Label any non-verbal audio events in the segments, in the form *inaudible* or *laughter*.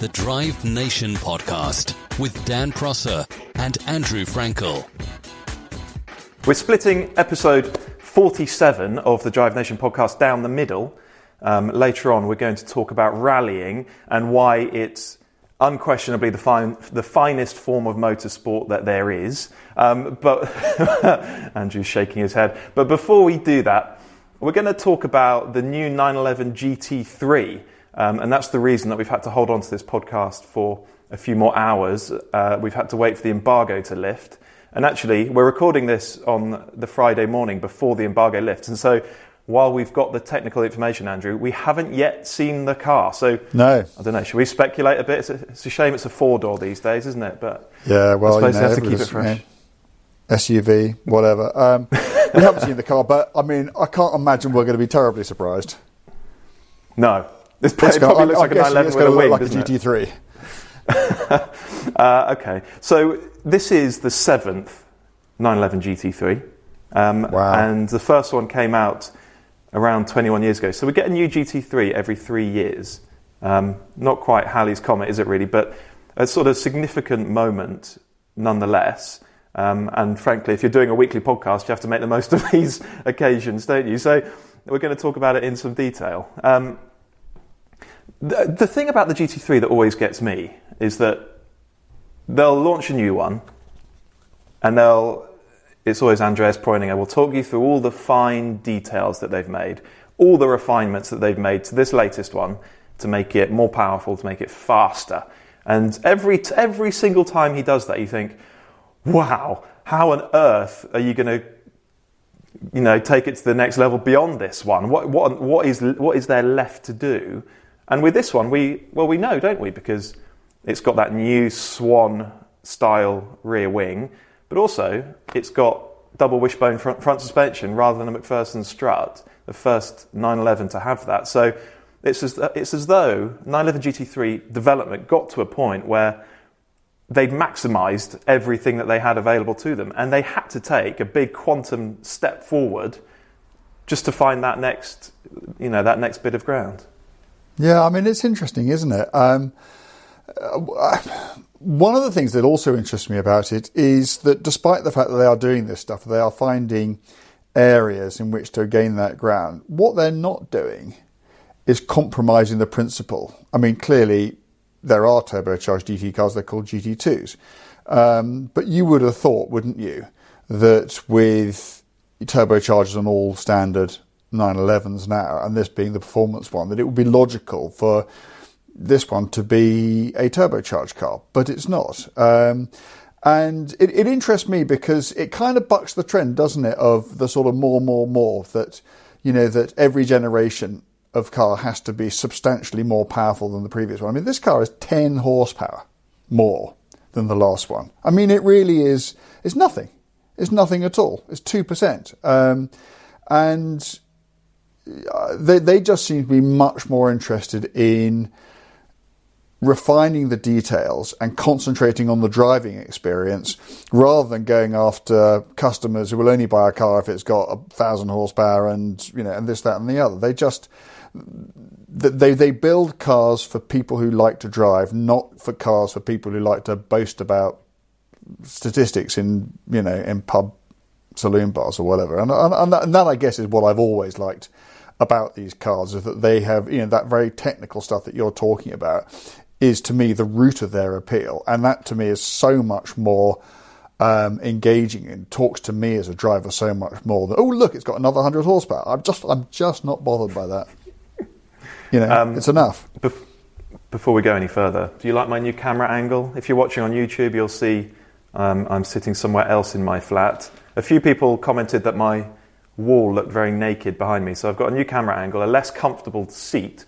The Drive Nation podcast with Dan Prosser and Andrew Frankel. We're splitting episode 47 of the Drive Nation podcast down the middle. Um, later on, we're going to talk about rallying and why it's unquestionably the, fine, the finest form of motorsport that there is. Um, but *laughs* Andrew's shaking his head. But before we do that, we're going to talk about the new 911 GT3. Um, and that's the reason that we've had to hold on to this podcast for a few more hours. Uh, we've had to wait for the embargo to lift. And actually, we're recording this on the Friday morning before the embargo lifts. And so, while we've got the technical information, Andrew, we haven't yet seen the car. So, No. I don't know. Should we speculate a bit? It's a, it's a shame it's a four door these days, isn't it? But Yeah, well, I suppose you know, have to keep it fresh. SUV, whatever. Um, we haven't seen the car, but I mean, I can't imagine we're going to be terribly surprised. No. This It's it probably looks like a 911 with a wing, like a? GT3. *laughs* Uh, okay, so this is the seventh 911 GT3. Um, Wow. And the first one came out around 21 years ago. So we get a new GT3 every three years. Um, not quite Halley's Comet, is it really? But a sort of significant moment nonetheless. Um, and frankly, if you're doing a weekly podcast, you have to make the most of *laughs* these occasions, don't you? So we're going to talk about it in some detail. Um, the, the thing about the GT3 that always gets me is that they'll launch a new one and they'll it's always andreas Preuninger will talk you through all the fine details that they've made all the refinements that they've made to this latest one to make it more powerful to make it faster. And every every single time he does that you think wow how on earth are you going to you know take it to the next level beyond this one? What what what is what is there left to do and with this one we well we know don't we? Because it's got that new swan style rear wing but also it's got double wishbone front, front suspension rather than a MacPherson strut the first 911 to have that. So it's as, it's as though 911 GT3 development got to a point where they'd maximized everything that they had available to them and they had to take a big quantum step forward just to find that next you know that next bit of ground Yeah, I mean, it's interesting, isn't it? Um, uh, one of the things that also interests me about it is that despite the fact that they are doing this stuff, they are finding areas in which to gain that ground. What they're not doing is compromising the principle. I mean, clearly there are turbocharged GT cars, they're called GT2s. Um, but you would have thought, wouldn't you, that with turbochargers on all standard 911s now, and this being the performance one, that it would be logical for this one to be a turbocharged car, but it's not. Um, and it, it interests me because it kind of bucks the trend, doesn't it, of the sort of more, more, more that, you know, that every generation of car has to be substantially more powerful than the previous one. I mean, this car is 10 horsepower more than the last one. I mean, it really is, it's nothing. It's nothing at all. It's 2%. Um, and they they just seem to be much more interested in refining the details and concentrating on the driving experience rather than going after customers who will only buy a car if it's got a thousand horsepower and you know and this that and the other. They just they they build cars for people who like to drive not for cars for people who like to boast about statistics in you know in pub saloon bars or whatever. And and, and, that, and that I guess is what I've always liked about these cars is that they have you know that very technical stuff that you're talking about is to me the root of their appeal, and that to me is so much more um, engaging and talks to me as a driver so much more than oh look it's got another hundred horsepower. I'm just I'm just not bothered by that. You know, um, it's enough. Bef- before we go any further, do you like my new camera angle? If you're watching on YouTube, you'll see um, I'm sitting somewhere else in my flat. A few people commented that my wall looked very naked behind me, so I've got a new camera angle, a less comfortable seat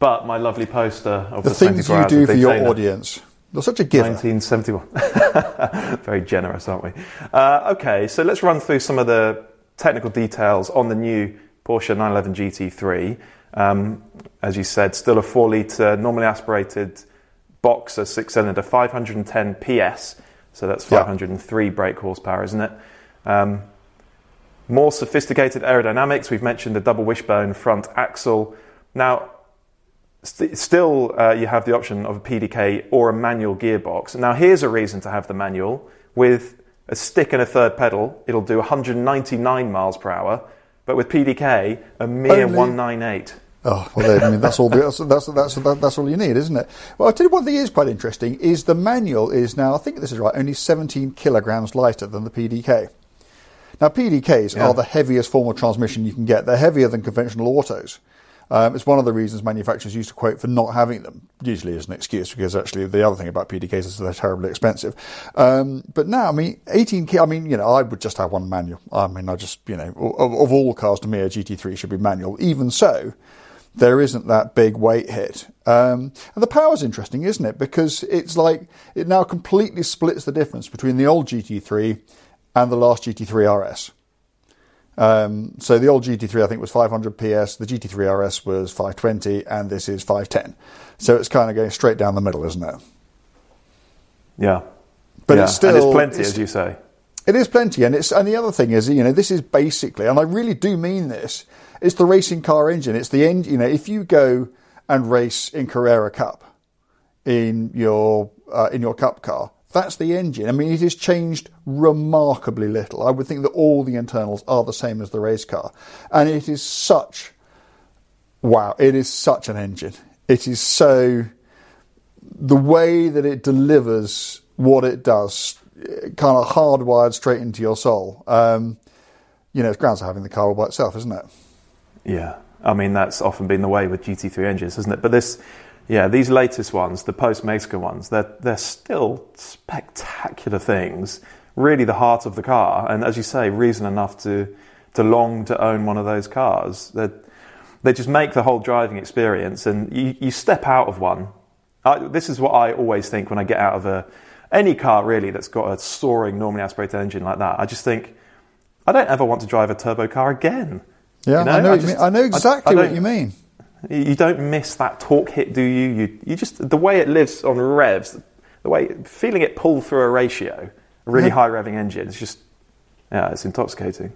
but my lovely poster of the, the things you do for your audience. You're such a giver. 1971. *laughs* Very generous, aren't we? Uh, okay, so let's run through some of the technical details on the new Porsche 911 GT3. Um, as you said, still a 4 litre, normally aspirated boxer six cylinder, 510 PS. So that's 503 yeah. brake horsepower, isn't it? Um, more sophisticated aerodynamics. We've mentioned the double wishbone front axle. Now, St- still, uh, you have the option of a PDK or a manual gearbox. Now, here's a reason to have the manual. With a stick and a third pedal, it'll do 199 miles per hour, but with PDK, a mere Only... 198. Oh well, I mean that's all. The, that's, that's that's that's all you need, isn't it? Well, I'll tell you one thing is quite interesting is the manual is now I think this is right only 17 kilograms lighter than the PDK. Now PDKs yeah. are the heaviest form of transmission you can get. They're heavier than conventional autos. Um, it's one of the reasons manufacturers used to quote for not having them, usually as an excuse, because actually the other thing about PDKs is they're terribly expensive. Um, but now, I mean, 18 I mean, you know, I would just have one manual. I mean, I just, you know, of, of all cars to me, a GT3 should be manual. Even so, there isn't that big weight hit. Um, and the power's interesting, isn't it? Because it's like it now completely splits the difference between the old GT3 and the last GT3 RS. Um, so the old GT3 I think was 500 PS, the GT3 RS was 520, and this is 510. So it's kind of going straight down the middle, isn't it? Yeah, but yeah. it's still and it's plenty, it's, as you say. It is plenty, and it's and the other thing is, you know, this is basically, and I really do mean this. It's the racing car engine. It's the end. You know, if you go and race in Carrera Cup in your uh, in your Cup car, that's the engine. I mean, it has changed remarkably little. I would think that all the internals are the same as the race car. And it is such, wow, it is such an engine. It is so, the way that it delivers what it does, kind of hardwired straight into your soul. Um, you know, it's grounds for having the car all by itself, isn't it? Yeah. I mean, that's often been the way with GT3 engines, isn't it? But this, yeah, these latest ones, the post Mezger ones, they're, they're still spectacular things. Really, the heart of the car. And as you say, reason enough to, to long to own one of those cars. They're, they just make the whole driving experience. And you, you step out of one. I, this is what I always think when I get out of a, any car, really, that's got a soaring, normally aspirated engine like that. I just think, I don't ever want to drive a turbo car again. Yeah, you know? I know. I, just, I know exactly I, what you mean. You don't miss that torque hit, do you? You, you just the way it lives on revs, the way feeling it pull through a ratio, a really yeah. high revving engine. It's just yeah, it's intoxicating.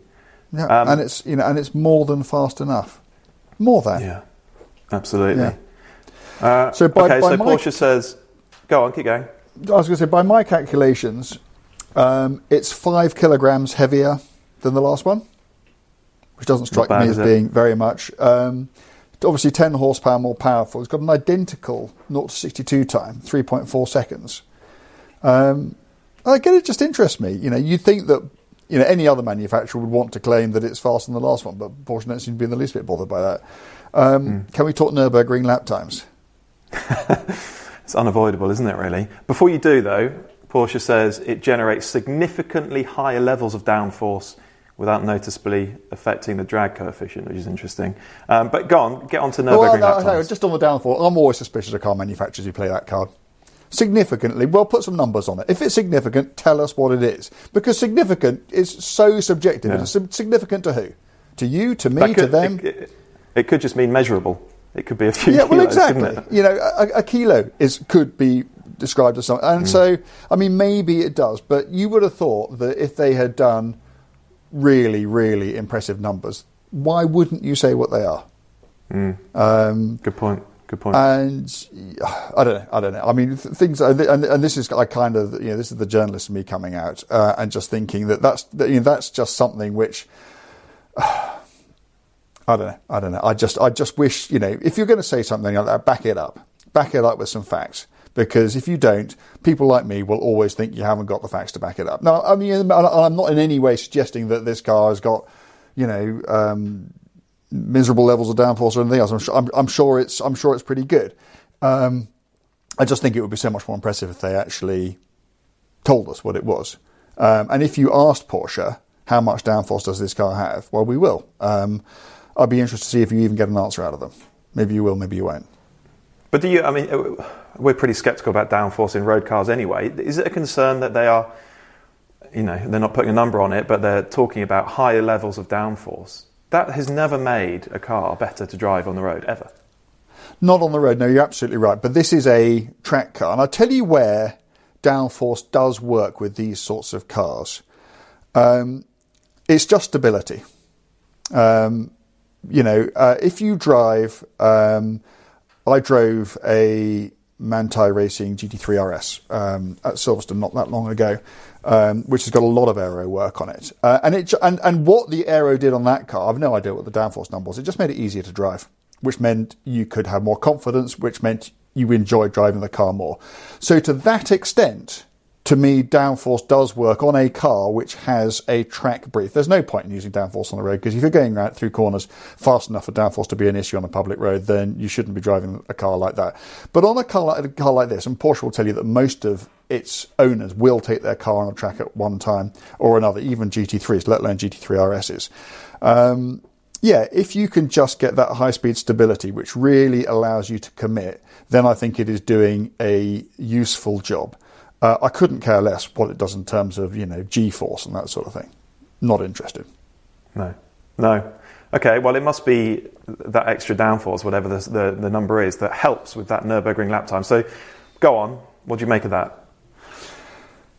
Yeah, um, and it's you know, and it's more than fast enough. More than yeah, absolutely. Yeah. Uh, so by, okay, by so my, Porsche says, go on, keep going. I was going to say, by my calculations, um, it's five kilograms heavier than the last one, which doesn't strike bad, me as being very much. Um, obviously 10 horsepower more powerful. It's got an identical 0 to 62 time, 3.4 seconds. Um, again, it just interests me. You know, you'd think that you know any other manufacturer would want to claim that it's faster than the last one, but Porsche don't seem to be in the least bit bothered by that. Um, mm. Can we talk Nurburgring lap times? *laughs* it's unavoidable, isn't it? Really. Before you do, though, Porsche says it generates significantly higher levels of downforce without noticeably affecting the drag coefficient, which is interesting. Um, but go on, get on to Nurburgring well, no, no, Just on the downfall, I'm always suspicious of car manufacturers who play that card. Significantly, well, put some numbers on it. If it's significant, tell us what it is. Because significant is so subjective. Yeah. It's significant to who? To you, to me, could- to them. It, it- it could just mean measurable. It could be a few yeah, well, kilos, couldn't exactly. You know, a, a kilo is could be described as something, Mm. and so I mean, maybe it does. But you would have thought that if they had done really, really impressive numbers, why wouldn't you say what they are? Um, Good point. Good point. and I don't know. I don't know. I mean, th- things, and, and this is I kind of, you know, this is the journalist me coming out uh, and just thinking that that's that, you know, that's just something which. *sighs* I don't know. I don't know. I just, I just wish, you know, if you're going to say something like that, back it up. Back it up with some facts. Because if you don't, people like me will always think you haven't got the facts to back it up. Now, I mean, I'm not in any way suggesting that this car has got, you know, um, miserable levels of downforce or anything else. I'm sure, I'm, I'm sure it's, I'm sure it's pretty good. Um, I just think it would be so much more impressive if they actually told us what it was. Um, and if you asked Porsche how much downforce does this car have, well, we will. Um, I'd be interested to see if you even get an answer out of them. Maybe you will, maybe you won't. But do you? I mean, uh, we're pretty sceptical about downforce in road cars anyway. Is it a concern that they are, you know, they're not putting a number on it, but they're talking about higher levels of downforce? That has never made a car better to drive on the road ever. Not on the road, no, you're absolutely right. But this is a track car. And I'll tell you where downforce does work with these sorts of cars. Um, it's just stability. Um, you know, uh, if you drive, um, I drove a Manthey Racing GT3 RS um, at Silverstone not that long ago, um, which has got a lot of aero work on it. Uh, and it and and what the aero did on that car, I've no idea what the downforce number was. It just made it easier to drive, which meant you could have more confidence, which meant you enjoyed driving the car more. So to that extent, to me, downforce does work on a car which has a track brief. There's no point in using downforce on the road because if you're going right through corners fast enough for downforce to be an issue on a public road, then you shouldn't be driving a car like that. But on a car like, a car like this, and Porsche will tell you that most of its owners will take their car on a track at one time or another, even GT3s, let alone GT3 RSs. Um, yeah, if you can just get that high speed stability, which really allows you to commit, then I think it is doing a useful job. Uh, I couldn't care less what it does in terms of you know G force and that sort of thing. Not interested. No, no. Okay, well, it must be that extra downforce, whatever the, the, the number is, that helps with that Nurburgring lap time. So, go on. What do you make of that?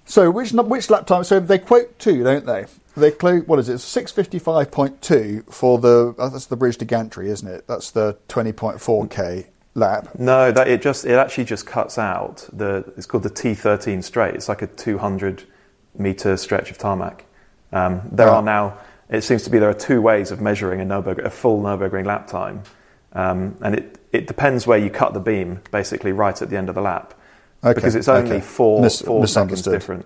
So which which lap time? So they quote two, don't they? They quote what is it? Six fifty five point two for the uh, that's the bridge to Gantry, isn't it? That's the twenty point four k lap. No, that it just it actually just cuts out the. It's called the T13 straight. It's like a 200 meter stretch of tarmac. Um, there Ah. are now. It seems to be there are two ways of measuring a Nürburgring, a full Nurburgring lap time, um, and it it depends where you cut the beam. Basically, right at the end of the lap, Okay, because it's only okay. four Mis- four seconds different.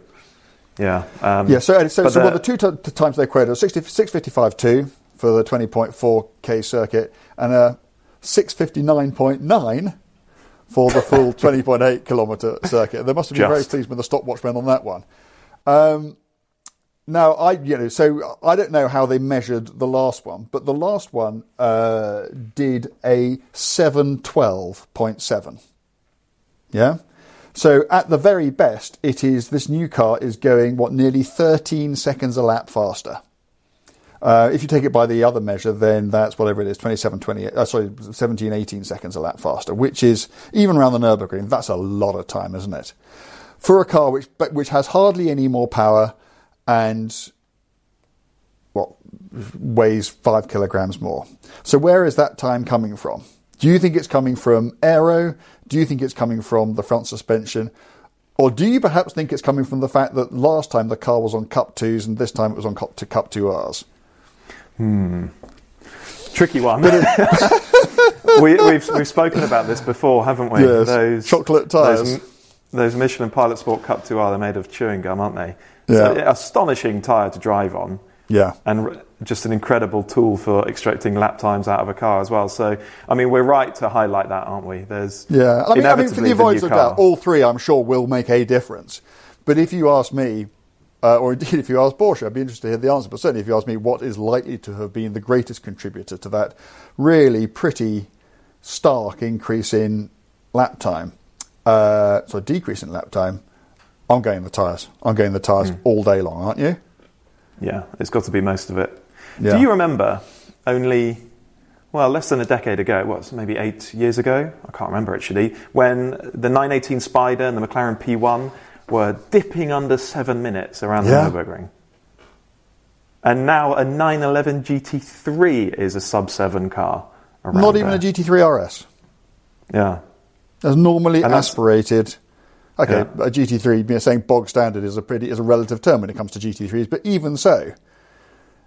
Yeah. Um, Yeah. So so, so well, the- the two t- the times they quoted are 60, 655 two for the twenty point four k circuit and a six fifty nine point nine for the full *laughs* twenty point eight kilometre circuit. They must have been very pleased with the stopwatch stopwatchmen on that one. Um, now I you know so I don't know how they measured the last one, but the last one uh, did a seven twelve point seven. Yeah. So at the very best, it is this new car is going what nearly 13 seconds a lap faster. Uh, if you take it by the other measure, then that's whatever it is, 27, 28, uh, sorry, 17, 18 seconds a lap faster, which is, even around the Nürburgring, that's a lot of time, isn't it? For a car which, which has hardly any more power and, what, weighs five kilograms more. So where is that time coming from? Do you think it's coming from aero? Do you think it's coming from the front suspension? Or do you perhaps think it's coming from the fact that last time the car was on Cup 2s and this time it was on Cup, to Cup 2Rs? Tricky one. *laughs* we, we've we've spoken about this before, haven't we? Yes, chocolate tyres. Those, those Michelin Pilot Sport Cup 2R, they're made of chewing gum, aren't they? Yeah. an astonishing tyre to drive on. Yeah. And r- just an incredible tool for extracting lap times out of a car as well. So, I mean, we're right to highlight that, aren't we? There's Yeah, I mean, I mean for the avoidance of doubt, all three I'm sure will make a difference. But if you ask me, uh, or indeed *laughs* if you ask Porsche, I'd be interested to hear the answer. But certainly if you ask me what is likely to have been the greatest contributor to that really pretty stark increase in lap time, uh, so decrease in lap time, I'm going the tyres. I'm going the tyres Hmm. all day long, aren't you? Yeah, it's got to be most of it. Yeah. Do you remember only, well, less than a decade ago, what, maybe eight years ago? I can't remember actually, when the 918 Spider and the McLaren P1 were dipping under seven minutes around Yeah. the Nürburgring. And now a 911 GT3 is a sub 7 car. Not even there. a GT3 RS. Yeah. As normally And aspirated. Okay, Yeah. a GT3, you know, saying bog standard is a pretty is a relative term when it comes to GT3s, but even so,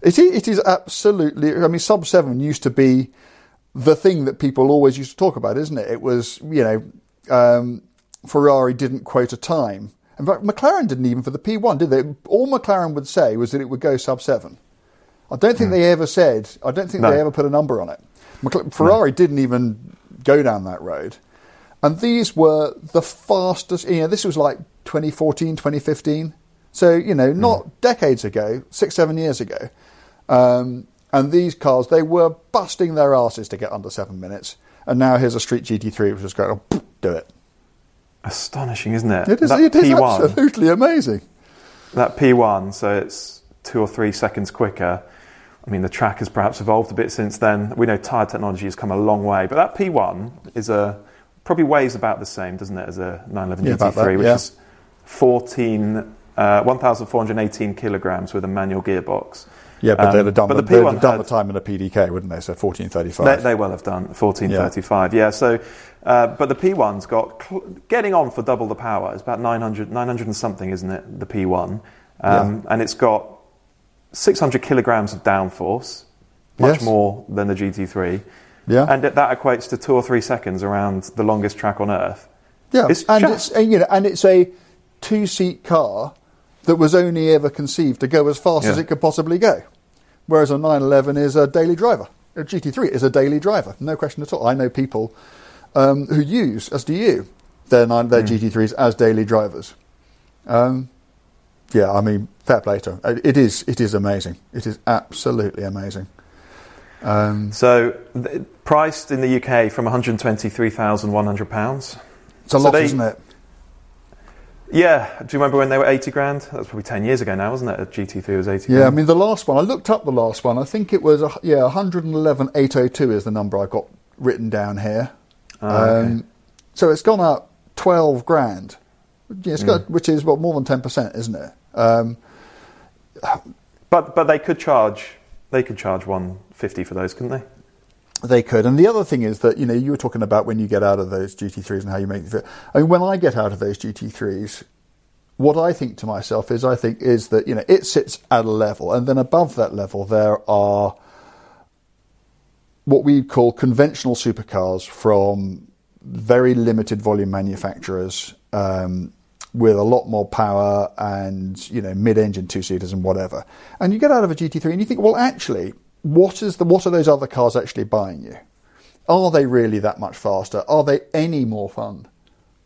it is, it is absolutely. I mean, sub seven used to be the thing that people always used to talk about, isn't it? It was you know, um, Ferrari didn't quote a time. In fact, McLaren didn't even for the P1, did they? All McLaren would say was that it would go sub seven. I don't think they ever said. I don't think Hmm. No. they ever put a number on it. McLaren, Ferrari didn't even go down that road. And these were the fastest, you know, this was like 2014, 2015. So, you know, not decades ago, six, seven years ago. Um, and these cars, they were busting their asses to get under seven minutes. And now here's a Street GT3 which is going, oh, do it. Astonishing, isn't it? It is, that it is P1, absolutely amazing. that P1, so it's two or three seconds quicker. I mean, the track has perhaps evolved a bit since then. We know tyre technology has come a long way, but that P1 is a probably weighs about the same, doesn't it, as a 911 Yeah, GT3, about that, which yeah. is 14, uh, 1,418 kilograms with a manual gearbox. Yeah, but Um, they'd have done, but the, the they'd P1 have done the time in a PDK, wouldn't they? So 1435. They, they well have done 1435. Yeah. So, uh, but the P1's got cl- getting on for double the power. It's about 900, 900 and something, isn't it? The P1, um, and it's got 600 kilograms of downforce, much Yes. more than the GT3. Yeah. and that equates to two or three seconds around the longest track on Earth. Yeah, It's and just- it's you know, and it's a two-seat car that was only ever conceived to go as fast as it could possibly go, whereas a 911 is a daily driver. A GT3 is a daily driver, no question at all. I know people um, who use, as do you, their nine, their GT3s as daily drivers. Um, yeah, I mean, fair play to 'em. It it is it is amazing. It is absolutely amazing. Um, So, th- priced in the UK from 123,100 pounds. it's a So lot, they- isn't it? Yeah, do you remember when they were 80 grand? That was probably 10 years ago now, wasn't it? A GT3 was 80 Yeah, I mean the last one. I looked up the last one. I think it was a, yeah, 111,802 is the number I got written down here. Ah, okay. um, so it's gone up 12 grand. Yeah, it's Hmm. got, which is what more than 10%, isn't it? Um, But but they could charge they could charge one fifty for those, couldn't they? They could. And the other thing is that, you know, you were talking about when you get out of those GT3s and how you make it fit. I mean, when I get out of those GT3s, what I think to myself is I think is that, you know, it sits at a level and then above that level there are what we call conventional supercars from very limited volume manufacturers um, with a lot more power and you know mid-engine two-seaters and whatever. And you get out of a GT3 and you think, well, actually, what is the what are those other cars actually buying you? Are they really that much faster? Are they any more fun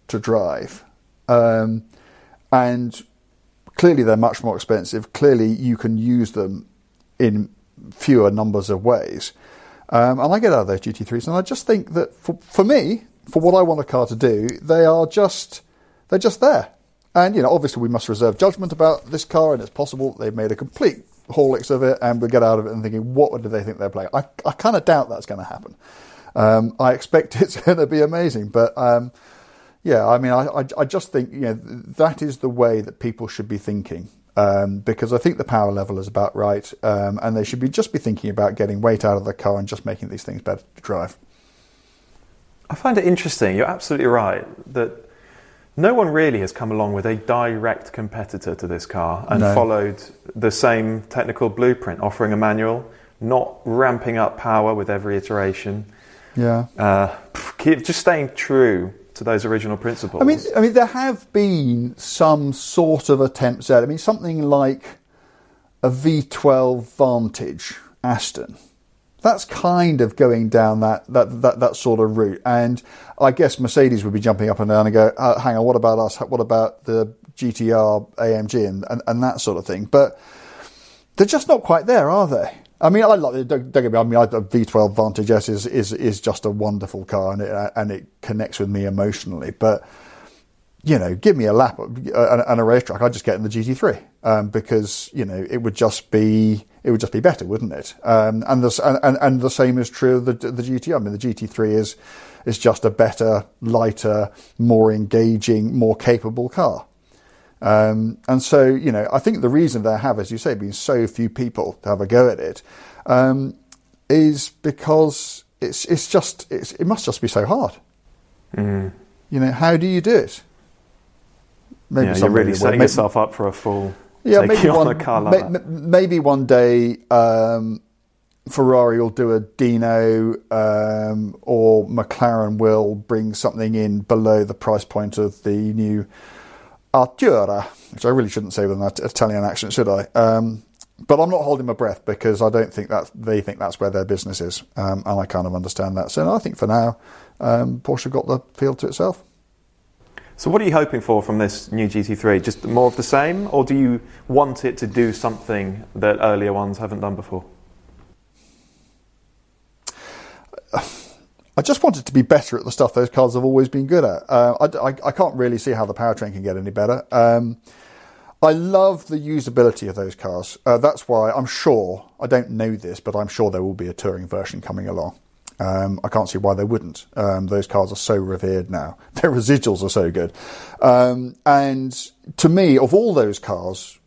to drive? Um, and clearly, they're much more expensive. Clearly, you can use them in fewer numbers of ways. Um, and I get out of those GT3s, and I just think that for, for me, for what I want a car to do, they are just they're just there. And you know, obviously, we must reserve judgment about this car, and it's possible they've made a complete horlicks of it, and we get out of it and thinking, what do they think they're playing? I, I kind of doubt that's going to happen. Um, I expect *laughs* it's going to be amazing, but um, yeah, I mean, I, I, I just think you know that is the way that people should be thinking um, because I think the power level is about right, um, and they should be just be thinking about getting weight out of the car and just making these things better to drive. I find it interesting. You're absolutely right that no one really has come along with a direct competitor to this car and No. followed the same technical blueprint, offering a manual, not ramping up power with every iteration, Yeah. uh, keep, just staying true to those original principles. I mean, I mean, there have been some sort of attempts at. I mean, something like a V12 Vantage Aston. That's kind of going down that, that, that, that sort of route. And I guess Mercedes would be jumping up and down and go, uh, hang on, what about us? What about the GTR AMG and, and, and that sort of thing? But they're just not quite there, are they? I mean, I like don't, don't get me. I mean, I, the V12 Vantage S is, is is just a wonderful car, and it and it connects with me emotionally. But you know, give me a lap uh, and a racetrack, I'd just get in the GT3 um, because you know it would just be it would just be better, wouldn't it? Um, and, the, and, and the same is true of the, the GT. I mean, the GT3 is, is just a better, lighter, more engaging, more capable car. Um, and so, you know, I think the reason they have, as you say, been so few people to have a go at it, um, is because it's it's just it's, it must just be so hard. Mm. You know, how do you do it? Maybe yeah, you're really setting maybe, yourself up for a full. Yeah, maybe one, like may, maybe one day um, Ferrari will do a Dino, um, or McLaren will bring something in below the price point of the new Artura, which I really shouldn't say with an Italian accent, should I? Um, but I'm not holding my breath because I don't think that they think that's where their business is, um, and I kind of understand that. So I think for now, um, Porsche got the field to itself. So what are you hoping for from this new GT3? Just more of the same, or do you want it to do something that earlier ones haven't done before? *sighs* I just want it to be better at the stuff those cars have always been good at. Uh, I, I, I, can't really see how the powertrain can get any better. Um, I love the usability of those cars. Uh, that's why I'm sure, I don't know this, but I'm sure there will be a touring version coming along. Um, I can't see why they wouldn't. Um, those cars are so revered now. *laughs* Their residuals are so good. Um, and to me, of all those cars,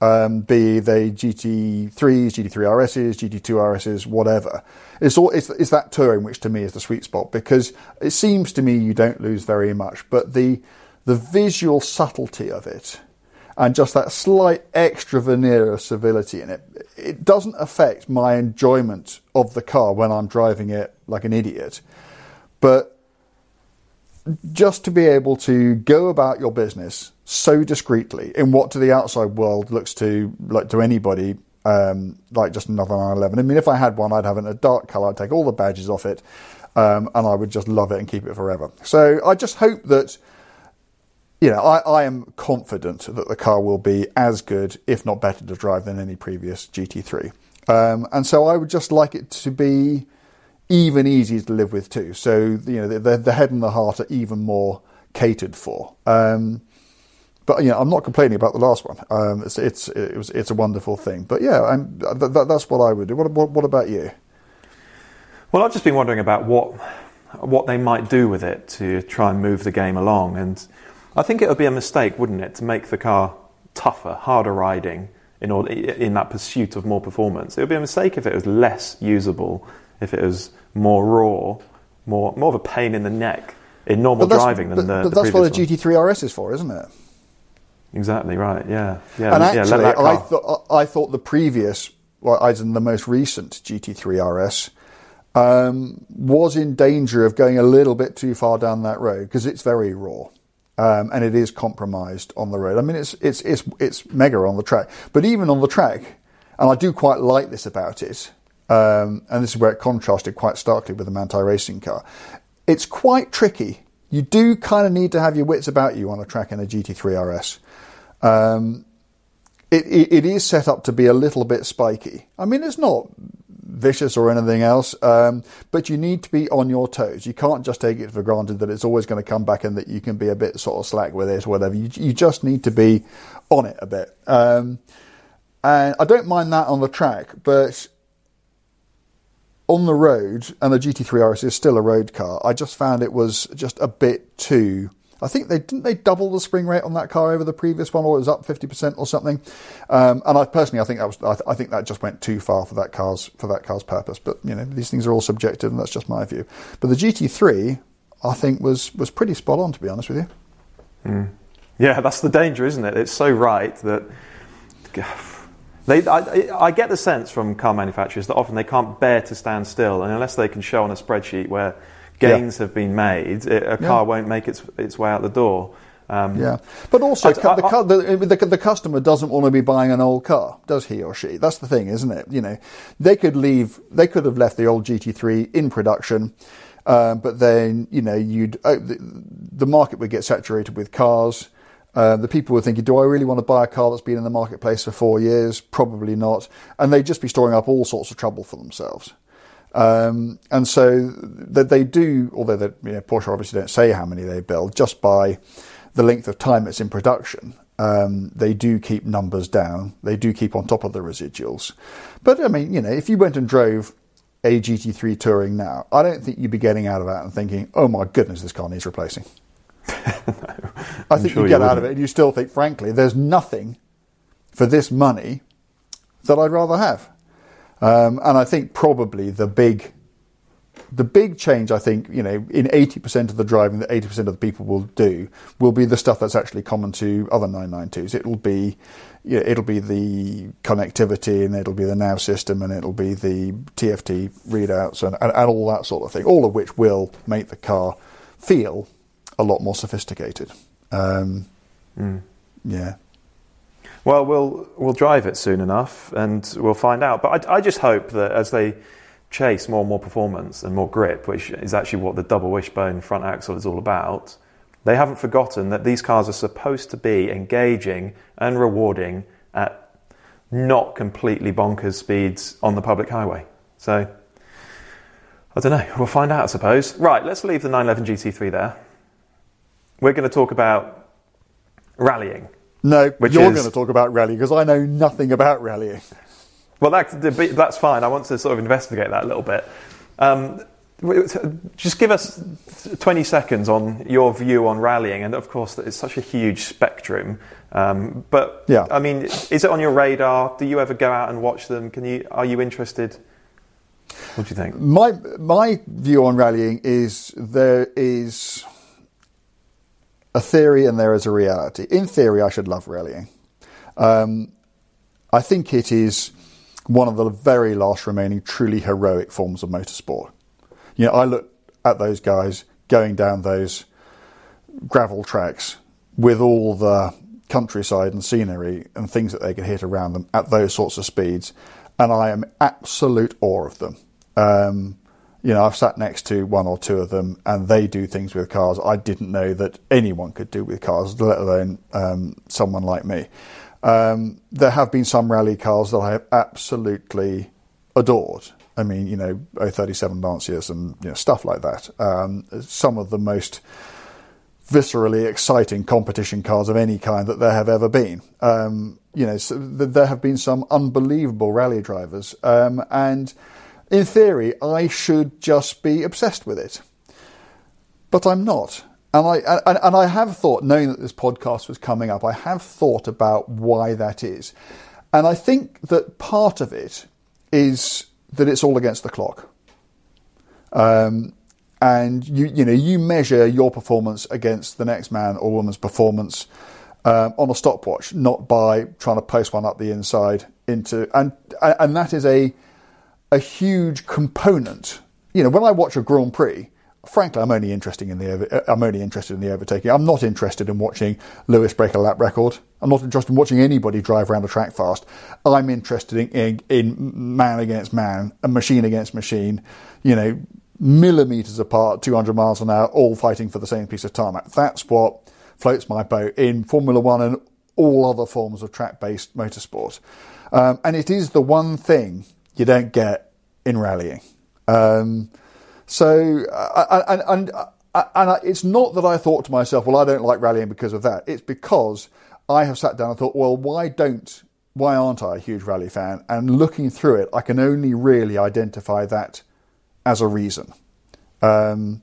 um, be they GT3s, GT3 RSs, GT2 RSs, whatever, it's, all, it's, it's that touring which to me is the sweet spot because it seems to me you don't lose very much, but the the visual subtlety of it and just that slight extra veneer of civility in it, it doesn't affect my enjoyment of the car when I'm driving it like an idiot. But just to be able to go about your business so discreetly in what to the outside world looks to like to anybody um, like just another 911. I mean, if I had one, I'd have it in a dark color. I'd take all the badges off it, um, and I would just love it and keep it forever. So I just hope that you know, I, I, am confident that the car will be as good, if not better, to drive than any previous GT3. Um, and so I would just like it to be even easier to live with too. So you know, the, the head and the heart are even more catered for. Um, but you know, I'm not complaining about the last one. Um, it's it's it was, it's a wonderful thing. But yeah, th- th- that's what I would do. What, what, what about you? Well, I've just been wondering about what what they might do with it to try and move the game along and I think it would be a mistake, wouldn't it, to make the car tougher, harder riding in order in that pursuit of more performance. It would be a mistake if it was less usable, if it was more raw, more more of a pain in the neck in normal driving than but, the. But the that's what a. GT3 RS is for, isn't it? Exactly right. Yeah, yeah. And actually, yeah, I thought I thought the previous, well, as in the most recent GT3 RS, um, was in danger of going a little bit too far down that road because it's very raw um, and it is compromised on the road. I mean, it's it's it's it's mega on the track, but even on the track, and I do quite like this about it. Um, and this is where it contrasted quite starkly with the Manthey racing car. It's quite tricky. You do kind of need to have your wits about you on a track in a GT3 RS. Um, it, it, it is set up to be a little bit spiky. I mean, it's not vicious or anything else. Um, but you need to be on your toes. You can't just take it for granted that it's always going to come back and that you can be a bit sort of slack with it or whatever. You, you just need to be on it a bit. Um, and I don't mind that on the track, but on the road, and the GT3 RS is still a road car, I just found it was just a bit too I think they didn't they double the spring rate on that car over the previous one, or it was up fifty percent or something. Um, and I personally, I think that was I, th- I, think that just went too far for that car's for that car's purpose. But you know, these things are all subjective, and that's just my view. But the GT3, I think, was was pretty spot on, to be honest with you. Mm. Yeah, that's the danger, isn't it? It's so right that. *sighs* They, I, I, get the sense from car manufacturers that often they can't bear to stand still, and unless they can show on a spreadsheet where gains yeah. have been made, it, a car yeah. won't make its its way out the door. Um, yeah, but also I, the, I, the, the, the, customer doesn't want to be buying an old car, does he or she? That's the thing, isn't it? You know, they could leave, they could have left the old GT3 in production, uh, but then you know, you'd uh, the, the, market would get saturated with cars. Uh, the people were thinking, do I really want to buy a car that's been in the marketplace for four years? Probably not, and they'd just be storing up all sorts of trouble for themselves. Um, and so that they do, although you know, Porsche obviously don't say how many they build, just by the length of time it's in production, Um, they do keep numbers down. They do keep on top of the residuals. But I mean, you know, if you went and drove a GT3 Touring now, I don't think you'd be getting out of that and thinking, "Oh my goodness, this car needs replacing." no, *laughs* I think sure you get you out of it and you still think, frankly, there's nothing for this money that I'd rather have. Um, and I think probably the big the big change, I think, you know, in 80% of the driving that 80% of the people will do will be the stuff that's actually common to other 992s. It'll be, you know, it'll be the connectivity and it'll be the nav system and it'll be the TFT readouts and, and, and all that sort of thing, all of which will make the car feel a lot more sophisticated. Um, mm. Yeah. Well, we'll we'll drive it soon enough, and we'll find out. But I, I just hope that as they chase more and more performance and more grip, which is actually what the double wishbone front axle is all about, they haven't forgotten that these cars are supposed to be engaging and rewarding at not completely bonkers speeds on the public highway. So, I don't know. We'll find out, I suppose. Right, let's leave the 911 GT3 there. We're going to talk about rallying. No, but you're is... going to talk about rallying because I know nothing about rallying. *laughs* Well, that, that's fine. I want to sort of investigate that a little bit. Um, just give us 20 seconds on your view on rallying, and of course, it's such a huge spectrum. Um, but yeah. I mean, is it on your radar? Do you ever go out and watch them? Can you? Are you interested? What do you think? My my view on rallying is there is a theory and there is a reality. In theory, I should love rallying. Um, I think it is one of the very last remaining truly heroic forms of motorsport. You know, I look at those guys going down those gravel tracks with all the countryside and scenery and things that they can hit around them at those sorts of speeds, and I am absolute awe of them. Um, you know, I've sat next to one or two of them, and they do things with cars I didn't know that anyone could do with cars, let alone um, someone like me. Um, there have been some rally cars that I have absolutely adored. I mean, you know, 037 Lancias and you know, stuff like that. Um, some of the most viscerally exciting competition cars of any kind that there have ever been. Um, you know, so there have been some unbelievable rally drivers, um, and in theory, I should just be obsessed with it, but I'm not. And I and, and I have thought, knowing that this podcast was coming up, I have thought about why that is, and I think that part of it is that it's all against the clock. Um, and you you know you measure your performance against the next man or woman's performance um, on a stopwatch, not by trying to post one up the inside into and and that is a a huge component. You know, when I watch a Grand Prix, frankly, I'm only interested in the I'm only interested in the overtaking. I'm not interested in watching Lewis break a lap record. I'm not interested in watching anybody drive around the track fast. I'm interested in, in, in man against man, a machine against machine. You know, millimeters apart, 200 miles an hour, all fighting for the same piece of tarmac. That's what floats my boat in Formula One and all other forms of track-based motorsport. Um, and it is the one thing you don't get in rallying. Um, so, and, and, and it's not that I thought to myself, well, I don't like rallying because of that. It's because I have sat down and thought, well, why don't, why aren't I a huge rally fan? And looking through it, I can only really identify that as a reason. Um,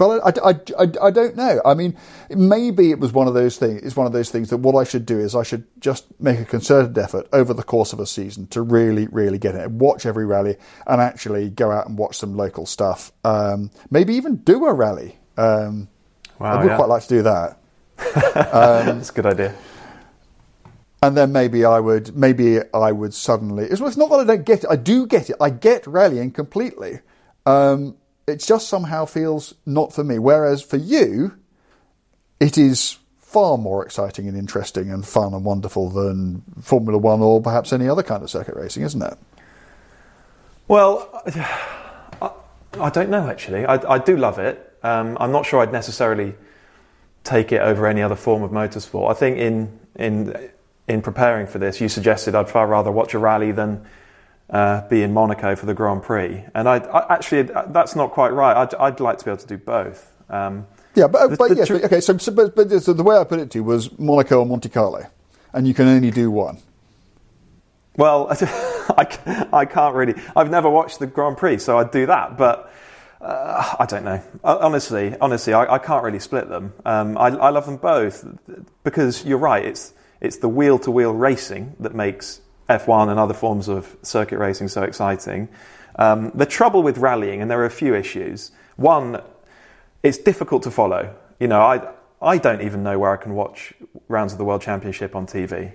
but I, I, I, I, don't know. I mean, maybe it was one of those things. It's one of those things that what I should do is I should just make a concerted effort over the course of a season to really, really get it, watch every rally, and actually go out and watch some local stuff. Um, maybe even do a rally. Um, wow, I would yeah. quite like to do that. *laughs* um, That's a good idea. And then maybe I would, maybe I would suddenly. It's, it's not that I don't get it. I do get it. I get rallying completely. Um, it just somehow feels not for me. Whereas for you, it is far more exciting and interesting and fun and wonderful than Formula One or perhaps any other kind of circuit racing, isn't it? Well, I, I don't know actually. I, I do love it. Um, I'm not sure I'd necessarily take it over any other form of motorsport. I think in in in preparing for this, you suggested I'd far rather watch a rally than uh, be in Monaco for the Grand Prix. And I, I, actually, that's not quite right. I'd, I'd, like to be able to do both. Um, Yeah, but, The- but the yes, tr- okay. So, so, but, but so the way I put it to you was Monaco or Monte Carlo, and you can only do one. Well, *laughs* I, I can't really. I've never watched the Grand Prix, so I'd do that. But uh, I don't know. Uh, Honestly, honestly, I, I can't really split them. Um, I, I love them both because you're right. It's it's the wheel to wheel racing that makes F1 and other forms of circuit racing so exciting. Um, the trouble with rallying, and there are a few issues. One, it's difficult to follow. You know, I I don't even know where I can watch rounds of the World Championship on TV.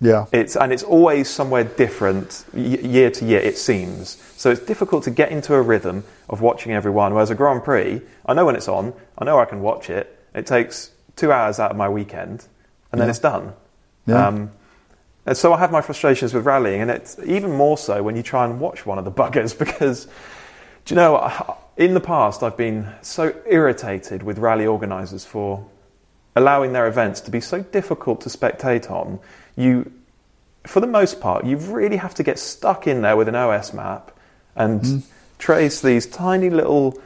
Yeah, It's and it's always somewhere different y- year to year. It seems so. It's difficult to get into a rhythm of watching everyone. Whereas a Grand Prix, I know when it's on. I know I can watch it. It takes two hours out of my weekend, and then Yeah. it's done. Yeah. Um, and so I have my frustrations with rallying, and it's even more so when you try and watch one of the buggers *laughs* because, do you know, in the past I've been so irritated with rally organisers for allowing their events to be so difficult to spectate on. You, for the most part, you really have to get stuck in there with an OS map and trace these tiny little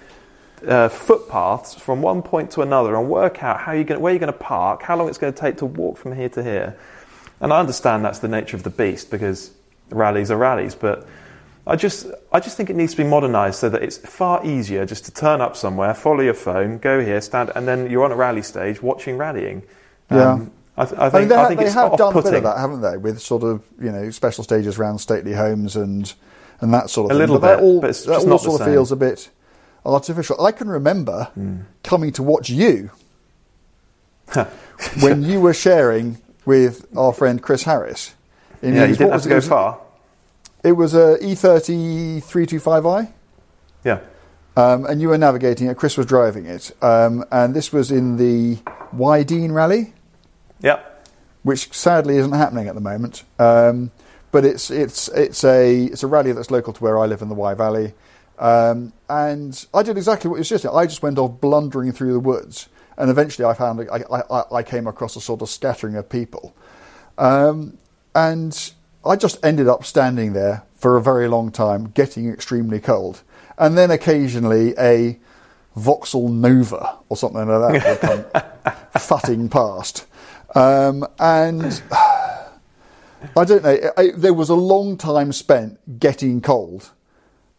uh, footpaths from one point to another and work out how you're going where you're going to park, how long it's going to take to walk from here to here. And I understand that's the nature of the beast because rallies are rallies, but I just I just think it needs to be modernised so that it's far easier just to turn up somewhere, follow your phone, go here, stand, and then you're on a rally stage watching rallying. Yeah. I, th- I I think mean, they, I think they it's have done a bit of that, haven't they? With sort of you know special stages around stately homes and and that sort of A thing. little but bit, all, but it's that all not the sort of feels a bit artificial. I can remember Hmm. coming to watch you *laughs* when you were sharing with our friend Chris Harris. in Yeah, you didn't have to go It far. It was a E E30 325i. Yeah. Um, and you were navigating it. Chris was driving it, um, and this was in the Wyedean Rally, Yeah. which sadly isn't happening at the moment. Um, but it's it's it's a it's a rally that's local to where I live in the Wye Valley, um, and I did exactly what you suggested. I just went off blundering through the woods, and eventually I found I, I, I came across a sort of scattering of people, um, and I just ended up standing there for a very long time, getting extremely cold. And then occasionally a Vauxhall Nova or something like that would come *laughs* futting past. Um, and *sighs* I don't know, I, there was a long time spent getting cold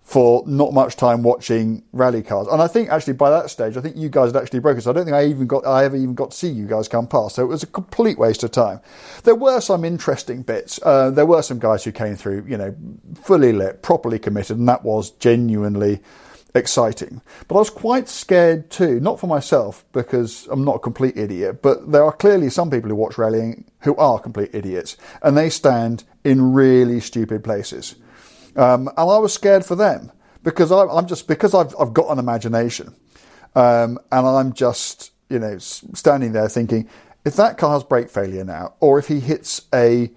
for not much time watching rally cars. And I think actually by that stage, I think you guys had actually broken. So I don't think I even got, I ever even got to see you guys come past. So it was a complete waste of time. There were some interesting bits. Uh, there were some guys who came through, you know, fully lit, properly committed, and that was genuinely exciting. But I was quite scared too, not for myself because I'm not a complete idiot, but there are clearly some people who watch rallying who are complete idiots and they stand in really stupid places. Um, and I was scared for them because I, I'm just because I've I've got an imagination, um, and I'm just you know standing there thinking if that car has brake failure now, or if he hits a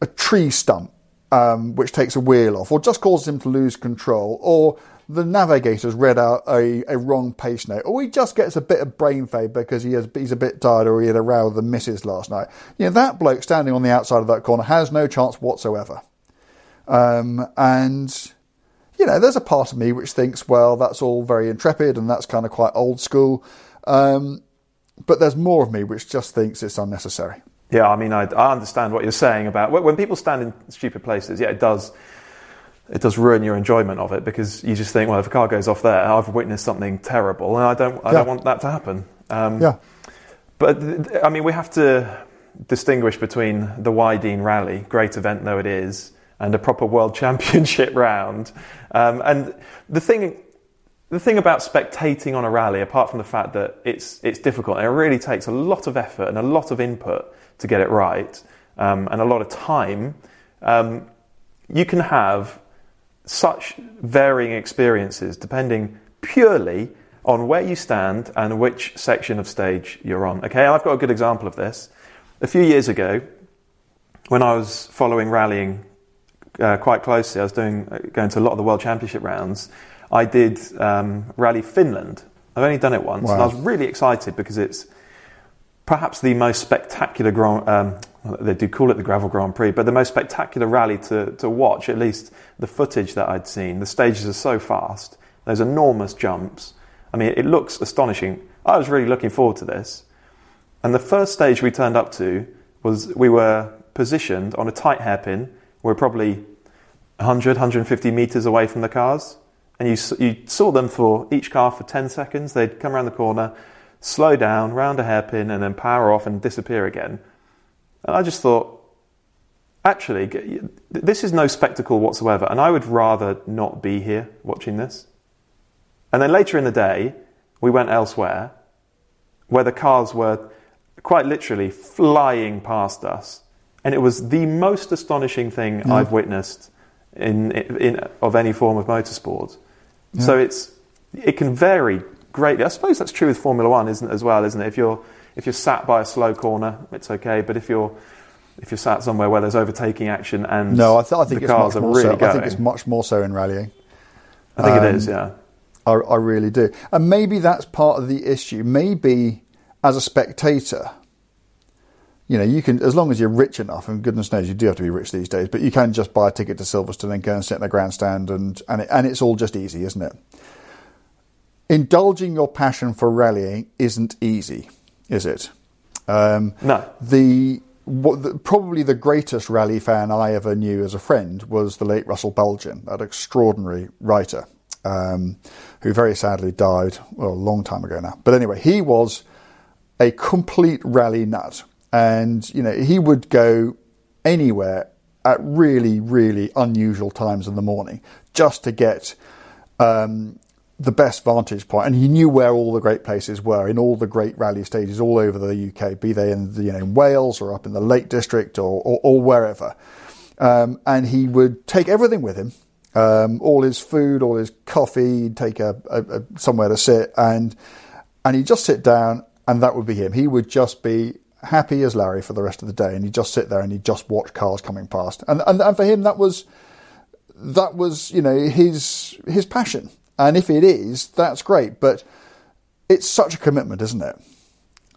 a tree stump um, which takes a wheel off, or just causes him to lose control, or the navigator's read out a, a wrong pace note, or he just gets a bit of brain fade because he has, he's a bit tired or he had a row with the missus last night. You know, that bloke standing on the outside of that corner has no chance whatsoever. Um, and, you know, there's a part of me which thinks, well, that's all very intrepid and that's kind of quite old school. Um, but there's more of me which just thinks it's unnecessary. Yeah, I mean, I, I understand what you're saying about when people stand in stupid places. Yeah, it does. It does ruin your enjoyment of it because you just think, well, if a car goes off there, I've witnessed something terrible, and I don't, I Yeah. don't want that to happen. Um, Yeah. But I mean, we have to distinguish between the Wyedean Rally, great event though it is, and a proper World *laughs* Championship round. Um, and the thing, the thing about spectating on a rally, apart from the fact that it's it's difficult, and it really takes a lot of effort and a lot of input to get it right, um, and a lot of time. Um, you can have such varying experiences depending purely on where you stand and which section of stage you're on. Okay, I've got a good example of this. A few years ago, when I was following rallying uh, quite closely, I was doing uh, going to a lot of the World Championship rounds. I did um, Rally Finland. I've only done it once, and I was really excited because it's perhaps the most spectacular Grand. Um, they do call it the Gravel Grand Prix, but the most spectacular rally to, to watch. At least the footage that I'd seen. The stages are so fast. There's enormous jumps. I mean, it looks astonishing. I was really looking forward to this. And the first stage we turned up to was we were positioned on a tight hairpin. We are probably 100, 150 meters away from the cars. And you, you saw them for each car for 10 seconds. They'd come around the corner, slow down, round a hairpin, and then power off and disappear again. And I just thought, actually, this is no spectacle whatsoever. And I would rather not be here watching this. And then later in the day, we went elsewhere where the cars were quite literally flying past us. And it was the most astonishing thing mm. I've witnessed in, in, of any form of motorsport. Yeah. So it's, it can vary greatly. I suppose that's true with Formula One, isn't it, as well, isn't it? If you're, if you're sat by a slow corner, it's okay. But if you're, if you're sat somewhere where there's overtaking action and no, I, th- I think the it's cars much more are really so. going, I think it's much more so in rallying. I think um, it is, yeah. I, I really do. And maybe that's part of the issue. Maybe as a spectator, you know, you can, as long as you're rich enough, and goodness knows you do have to be rich these days, but you can just buy a ticket to Silverstone and go and sit in the grandstand, and and, it, and it's all just easy, isn't it? Indulging your passion for rallying isn't easy, is it? Um, no. The, what, the, probably the greatest rally fan I ever knew as a friend was the late Russell Bulgin, that extraordinary writer um, who very sadly died well, a long time ago now. But anyway, he was a complete rally nut, and you know he would go anywhere at really, really unusual times in the morning just to get um, the best vantage point. and he knew where all the great places were in all the great rally stages all over the UK, be they in you know in Wales or up in the Lake District or, or, or wherever. Um, and he would take everything with him um, all his food, all his coffee, he'd take a, a, a, somewhere to sit, and and he'd just sit down, and that would be him. He would just be happy as Larry for the rest of the day, and he'd just sit there and he'd just watch cars coming past, and and, and for him that was that was you know his his passion, and if it is, that's great, but it's such a commitment, isn't it?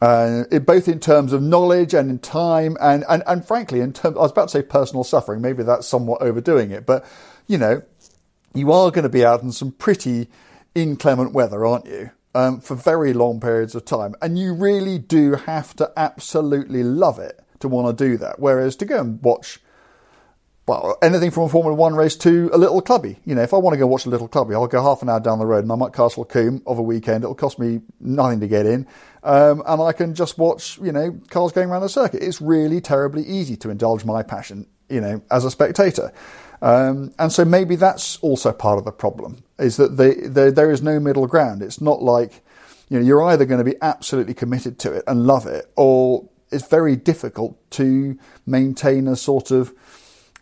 Uh, it, both in terms of knowledge and in time, and, and, and frankly, in terms, I was about to say personal suffering. Maybe that's somewhat overdoing it, but you know, you are going to be out in some pretty inclement weather, aren't you? Um, for very long periods of time. And you really do have to absolutely love it to want to do that. Whereas to go and watch, well, anything from a Formula One race to a little clubby. You know, if I want to go watch a little clubby, I'll go half an hour down the road and I'm at Castle Combe of a weekend. It'll cost me nothing to get in. Um, and I can just watch, you know, cars going around the circuit. It's really terribly easy to indulge my passion, you know, as a spectator. Um, and so maybe that's also part of the problem is that there is no middle ground. It's not like you know you're either going to be absolutely committed to it and love it, or it's very difficult to maintain a sort of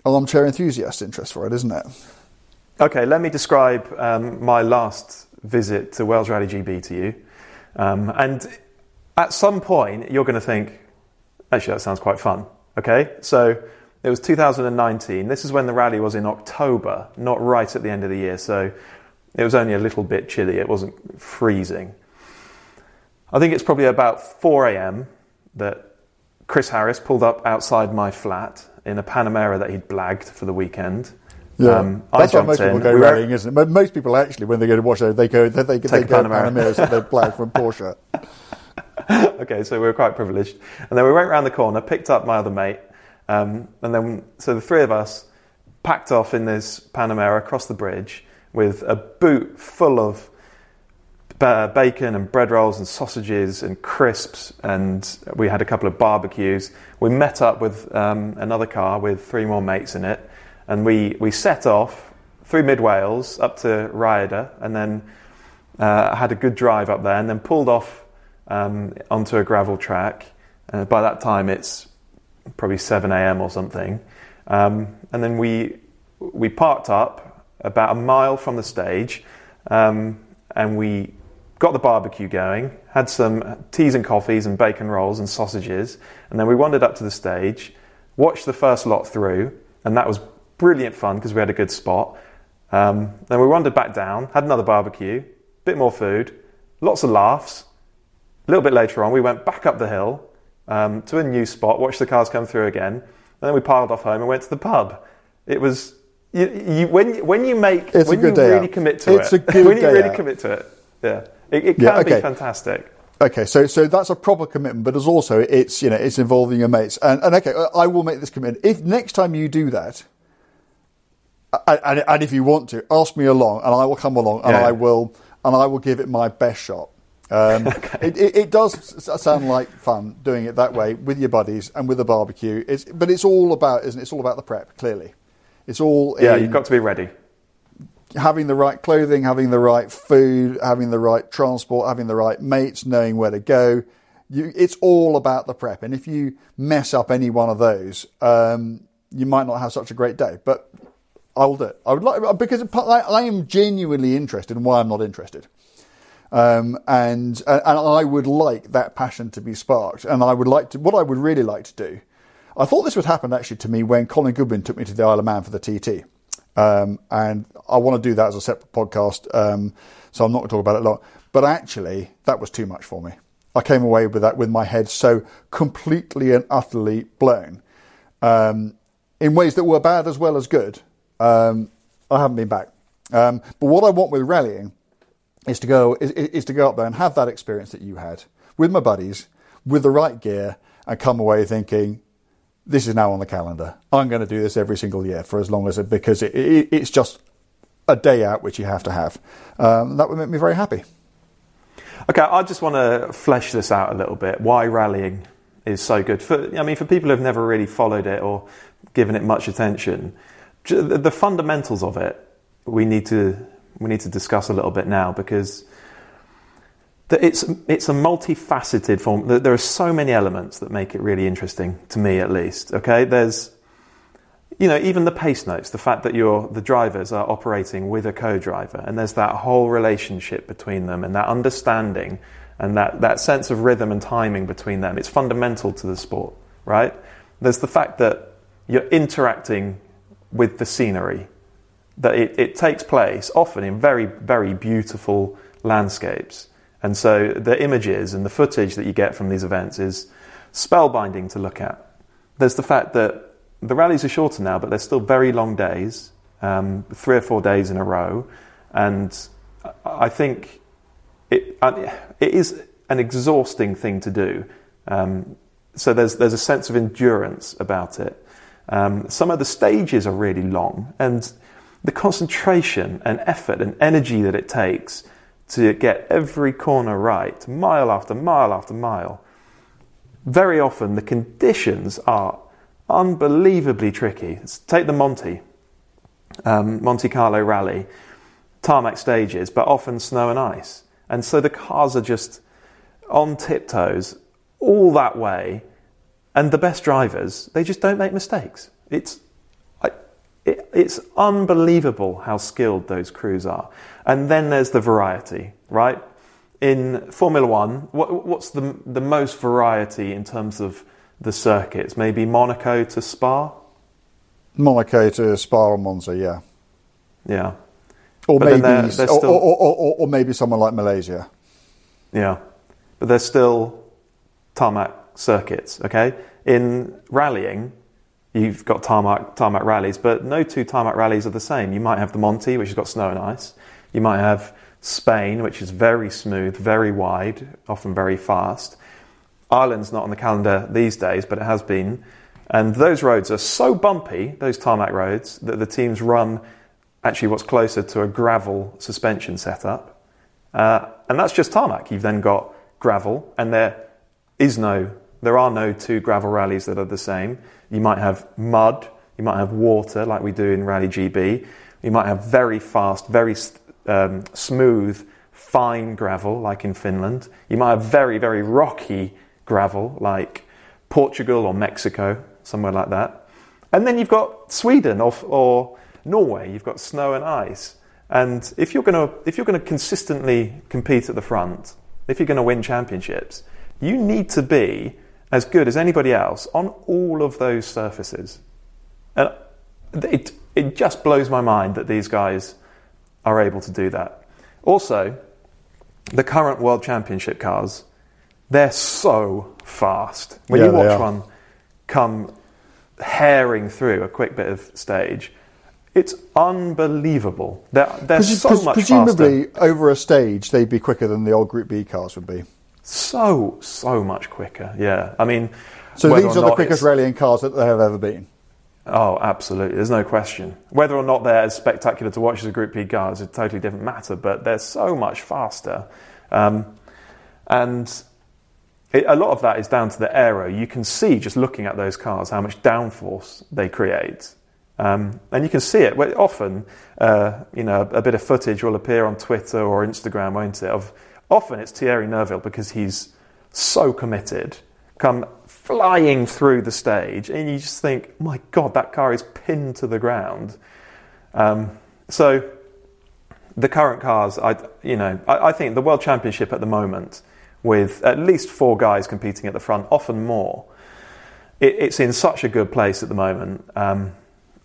armchair enthusiast interest for it, isn't it? Okay, let me describe um, my last visit to Wales Rally GB to you. Um, and at some point, you're going to think, actually, that sounds quite fun. Okay, so it was 2019. This is when the rally was in October, not right at the end of the year. So it was only a little bit chilly. It wasn't freezing. I think it's probably about 4 a.m. that Chris Harris pulled up outside my flat in a Panamera that he'd blagged for the weekend. Yeah, um, that's how most people go we rallying, isn't it? But most people actually, when they go to watch it, they go they, they, they go Panamera. Panameras that they blag from Porsche. *laughs* okay, so we were quite privileged, and then we went round the corner, picked up my other mate, um, and then, so the three of us packed off in this Panamera across the bridge with a boot full of bacon and bread rolls and sausages and crisps, and we had a couple of barbecues. We met up with um, another car with three more mates in it, and we, we set off through mid Wales up to Rhayader, and then uh, had a good drive up there, and then pulled off um, onto a gravel track. Uh, by that time, it's probably 7 a.m. or something. Um, and then we, we parked up about a mile from the stage um, and we got the barbecue going, had some teas and coffees and bacon rolls and sausages, and then we wandered up to the stage, watched the first lot through, and that was brilliant fun because we had a good spot. Um, then we wandered back down, had another barbecue, bit more food, lots of laughs. A little bit later on, we went back up the hill, um, to a new spot, watched the cars come through again, and then we piled off home and went to the pub. It was you, you, when when you make it's when you really out. commit to it's it. A good *laughs* when you really out. commit to it, yeah, it, it can yeah, okay. be fantastic. Okay, so so that's a proper commitment, but as also it's you know it's involving your mates, and and okay, I will make this commitment. If next time you do that, and, and if you want to, ask me along, and I will come along, and Yeah. I will and I will give it my best shot. Um, *laughs* it, it, it does sound like fun doing it that way with your buddies and with a barbecue. It's, but it's all about, isn't it? It's all about the prep. Clearly, it's all Yeah, you've got to be ready. having the right clothing, having the right food, having the right transport, having the right mates, knowing where to go. You, it's all about the prep. And if you mess up any one of those, um, you might not have such a great day. But I will do it. I would like because I, I am genuinely interested in why I'm not interested. Um, and and I would like that passion to be sparked. And I would like to. What I would really like to do. I thought this would happen actually to me when Colin Goodwin took me to the Isle of Man for the TT. Um, and I want to do that as a separate podcast, um, so I'm not going to talk about it a lot. But actually, that was too much for me. I came away with that with my head so completely and utterly blown, um, in ways that were bad as well as good. Um, I haven't been back. Um, but what I want with rallying is to go is, is to go up there and have that experience that you had with my buddies, with the right gear, and come away thinking, this is now on the calendar. I'm going to do this every single year for as long as it because it, it, it's just a day out which you have to have. Um, that would make me very happy. Okay, I just want to flesh this out a little bit. Why rallying is so good for? I mean, for people who've never really followed it or given it much attention, the the fundamentals of it we need to we need to discuss a little bit now because it's it's a multifaceted form. There are so many elements that make it really interesting to me, at least. Okay, there's you know, even the pace notes, the fact that you're, the drivers are operating with a co-driver and there's that whole relationship between them and that understanding and that, that sense of rhythm and timing between them. It's fundamental to the sport, right? There's the fact that you're interacting with the scenery, that it, it takes place often in very, very beautiful landscapes. And so the images and the footage that you get from these events is spellbinding to look at. There's the fact that the rallies are shorter now, but they're still very long days, um, three or four days in a row, and I think it it is an exhausting thing to do. Um, so there's there's a sense of endurance about it. Um, some of the stages are really long, and the concentration and effort and energy that it takes to get every corner right, mile after mile after mile. Very often, the conditions are unbelievably tricky. Let's take the Monte, um, Monte Carlo Rally, tarmac stages, but often snow and ice. And so the cars are just on tiptoes all that way. And the best drivers, they just don't make mistakes. It's, it, it's unbelievable how skilled those crews are. And then there's the variety, right? In Formula One, what, what's the, the most variety in terms of the circuits? Maybe Monaco to Spa? Monaco to Spa or Monza, yeah. Yeah. Or But maybe, they're- they're or, still- or, or, or, or maybe someone like Malaysia. Yeah, but there's still tarmac circuits. Okay, in rallying, you've got tarmac tarmac rallies, but no two tarmac rallies are the same. You might have the Monte, which has got snow and ice. You might have Spain, which is very smooth, very wide, often very fast. Ireland's not on the calendar these days, but it has been. And those roads are so bumpy, those tarmac roads, that the teams run actually what's closer to a gravel suspension setup. Uh, and that's just tarmac. You've then got gravel, and there is no, there are no two gravel rallies that are the same. You might have mud, you might have water, like we do in Rally GB. You might have very fast, very um, smooth, fine gravel, like in Finland. You might have very, very rocky gravel, like Portugal or Mexico, somewhere like that. And then you've got Sweden or, or Norway. You've got snow and ice. And if you're going to if you're going to consistently compete at the front, if you're going to win championships, you need to be as good as anybody else on all of those surfaces. And it it just blows my mind that these guys are able to do that. Also, the current world championship cars, they're so fast. When Yeah, you watch one come herring through a quick bit of stage, it's unbelievable. They're, they're Presu- so much presumably, faster. over a stage, they'd be quicker than the old Group B cars would be. So so much quicker. Yeah, I mean. So these are the quickest rallying cars that there have ever been. Oh, absolutely. There's no question. Whether or not they're as spectacular to watch as a Group B car is a totally different matter, but they're so much faster. Um, and it, a lot of that is down to the aero. You can see just looking at those cars how much downforce they create. Um, and you can see it. Well, often, uh, you know, a bit of footage will appear on Twitter or Instagram, won't it? Of often it's Thierry Neuville because he's so committed, come flying through the stage, and you just think, my God, that car is pinned to the ground. Um, so the current cars, I, you know, I, I think the World Championship at the moment, with at least four guys competing at the front, often more, it, it's in such a good place at the moment. Um,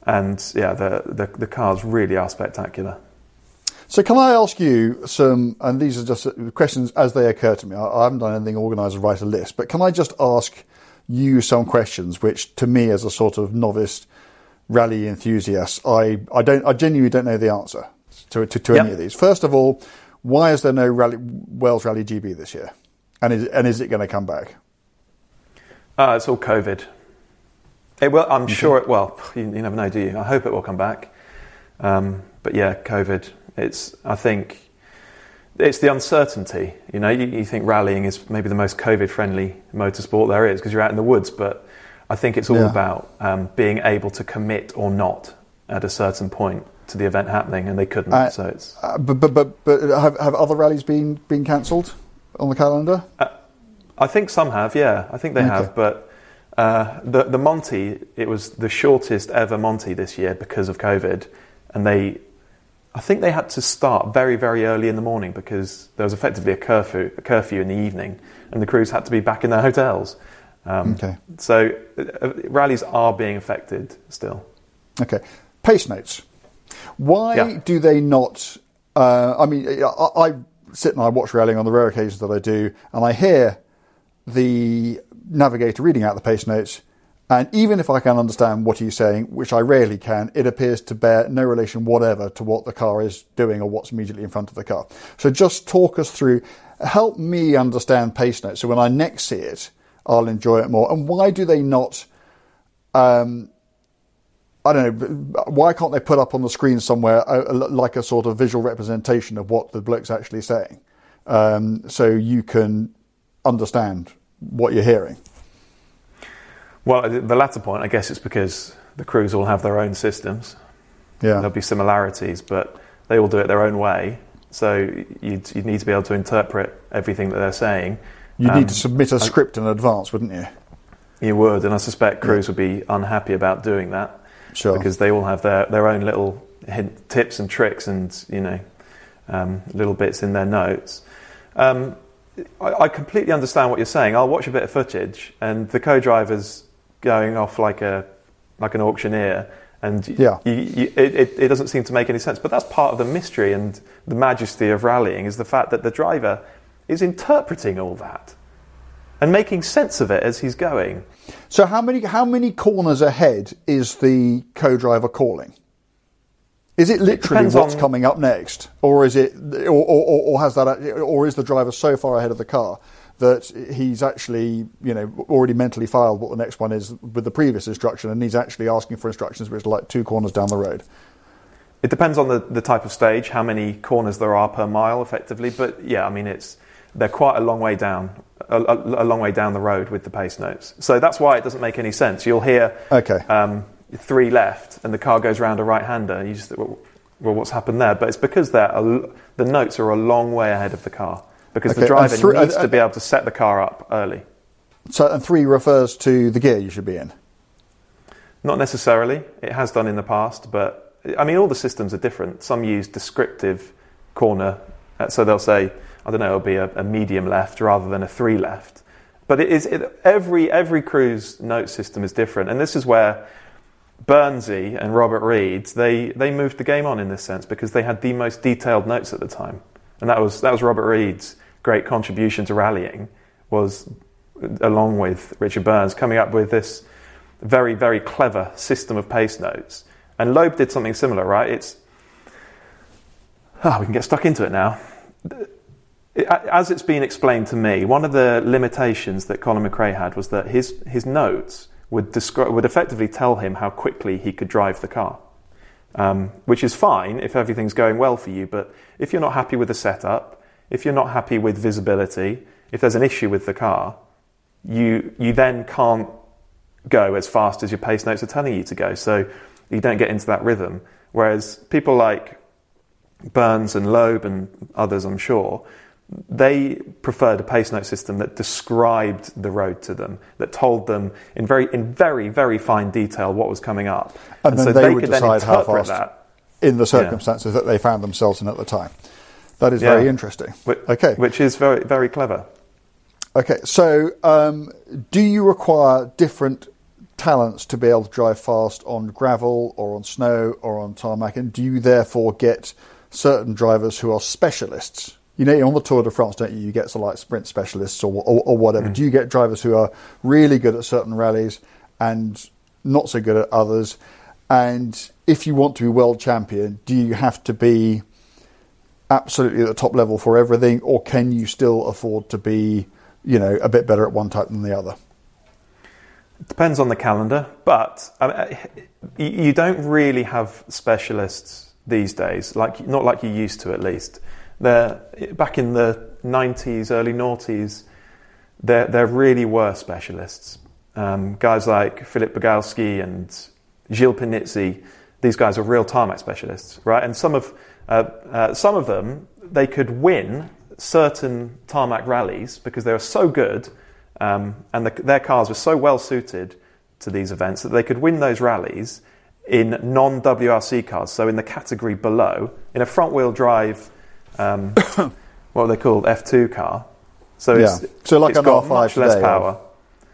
and yeah, the, the, the cars really are spectacular. So can I ask you some, and these are just questions as they occur to me. I, I haven't done anything organised to write a list, but can I just ask you some questions, which to me as a sort of novice rally enthusiast, I, I don't, I genuinely don't know the answer to, to, to any of these. First of all, why is there no rally, Wales Rally GB this year? And is, and is it going to come back? Uh, it's all COVID. It will, I'm sure it, well, you, you never know, do you? I hope it will come back. Um, but yeah, COVID, it's, I think, it's the uncertainty. You know, you, you think rallying is maybe the most COVID friendly motorsport there is because you're out in the woods, but I think it's all Yeah. about um, being able to commit or not at a certain point to the event happening, and they couldn't. Uh, so it's, Uh, but, but, but, but have, have other rallies been, been cancelled on the calendar? I think some have, yeah. I think they Okay. have, but uh, the the Monte it was the shortest ever Monte this year because of COVID, and they, I think they had to start very very early in the morning because there was effectively a curfew a curfew in the evening, and the crews had to be back in their hotels. Um, Okay. So uh, uh, rallies are being affected still. Okay. Pace notes. Why Yeah. do they not? Uh, I mean, I, I sit and I watch rallying on the rare occasions that I do, and I hear the navigator reading out the pace notes. And even if I can understand what he's saying, which I rarely can, it appears to bear no relation whatever to what the car is doing or what's immediately in front of the car. So just talk us through, help me understand pace notes. So when I next see it, I'll enjoy it more. And why do they not um, I don't know. Why can't they put up on the screen somewhere a, like a sort of visual representation of what the bloke's actually saying, um, so you can understand what you're hearing? Well, the latter point, I guess, it's because the crews all have their own systems. Yeah. There'll be similarities, but they all do it their own way. So you'd, you'd need to be able to interpret everything that they're saying. You Um, need to submit a script in advance, wouldn't you? You would, and I suspect crews would be unhappy about doing that Sure. because they all have their, their own little hint, tips and tricks and you know um, little bits in their notes. Um, I, I completely understand what you're saying. I'll watch a bit of footage, and the co-driver's going off like a like an auctioneer, and Yeah. you, you, it, it, it doesn't seem to make any sense. But that's part of the mystery and the majesty of rallying is the fact that the driver is interpreting all that and making sense of it as he's going. So how many how many corners ahead is the co-driver calling? Is it literally depends what's on- coming up next, or is it, or, or or has that, or is the driver so far ahead of the car that he's actually, you know, already mentally filed what the next one is with the previous instruction, and he's actually asking for instructions which are like two corners down the road? It depends on the, the type of stage, how many corners there are per mile, effectively. But yeah, I mean, it's they're quite a long way down, a, a, a long way down the road with the pace notes. So that's why it doesn't make any sense. You'll hear Okay. um, three left, and the car goes round a right hander. You just well, well, what's happened there? But it's because they're a the notes are a long way ahead of the car because Okay, the driver three- needs uh, to be able to set the car up early. So, and three refers to the gear you should be in. Not necessarily. It has done in the past, but I mean, all the systems are different. Some use descriptive corner, uh, so they'll say, I don't know, it'll be a, a medium left rather than a three left. But it is it, every every crew's note system is different, and this is where Burnsy and Robert Reid they they moved the game on in this sense because they had the most detailed notes at the time, and that was that was Robert Reid's great contribution to rallying was along with Richard Burns coming up with this very, very clever system of pace notes. And Loeb did something similar, right? It's. Ah, we can get stuck into it now. as it's been explained to me, one of the limitations that Colin McRae had was that his his notes would describe would effectively tell him how quickly he could drive the car, um, which is fine if everything's going well for you. But if you're not happy with the setup, if you're not happy with visibility, if there's an issue with the car, you you then can't go as fast as your pace notes are telling you to go. So you don't get into that rhythm. Whereas people like Burns and Loeb and others, I'm sure, they preferred a pace note system that described the road to them, that told them in very, in very, very fine detail what was coming up, and, and then so they, they would decide how fast that. in the circumstances yeah. that they found themselves in at the time. That is yeah. very interesting. Which, okay, which is very, very clever. Okay, so um, do you require different talents to be able to drive fast on gravel or on snow or on tarmac, and do you therefore get certain drivers who are specialists? You know, on the Tour de France, don't you? You get some like sprint specialists or, or, or whatever. Mm. Do you get drivers who are really good at certain rallies and not so good at others? And if you want to be world champion, do you have to be absolutely at the top level for everything, or can you still afford to be, you know, a bit better at one type than the other? It depends on the calendar, but you don't really have specialists these days, like not like you used to at least. They're, back in the 90s, early noughties, there, there really were specialists. Um, guys like Philippe Bugalski and Gilles Panizzi, these guys are real tarmac specialists, right? And some of, uh, some of them, they could win certain tarmac rallies because they were so good um, and the, their cars were so well suited to these events that they could win those rallies in non WRC cars, so in the category below, in a front wheel drive, um, *coughs* what are they called, F2 car. So yeah. it's, so like it's an got R5 much today, less power.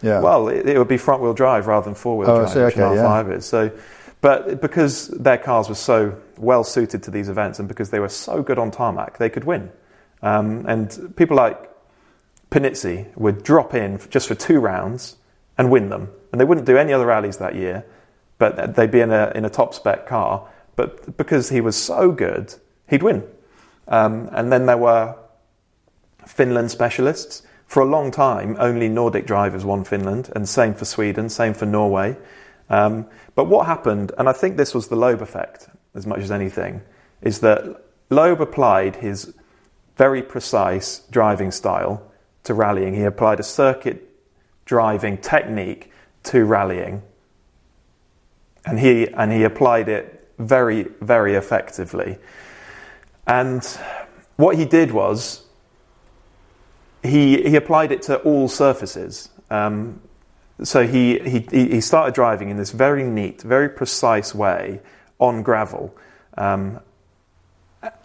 Yeah. Well, it, it, would be front wheel drive rather than four wheel oh, drive, see, which okay, an R5 yeah. is. So, but because their cars were so well suited to these events and because they were so good on tarmac, they could win. Um, and people like Panizzi would drop in just for two rounds and win them. And they wouldn't do any other rallies that year, but they'd be in a, in a top spec car. But because he was so good, he'd win. Um, and then there were Finland specialists. For a long time, only Nordic drivers won Finland, and same for Sweden, same for Norway. Um, but what happened, and I think this was the Loeb effect as much as anything, is that Loeb applied his very precise driving style to rallying. He applied a circuit driving technique to rallying. And he, and he applied it very, very effectively. And what he did was he, he applied it to all surfaces. Um, so he, he, he started driving in this very neat, very precise way on gravel. Um,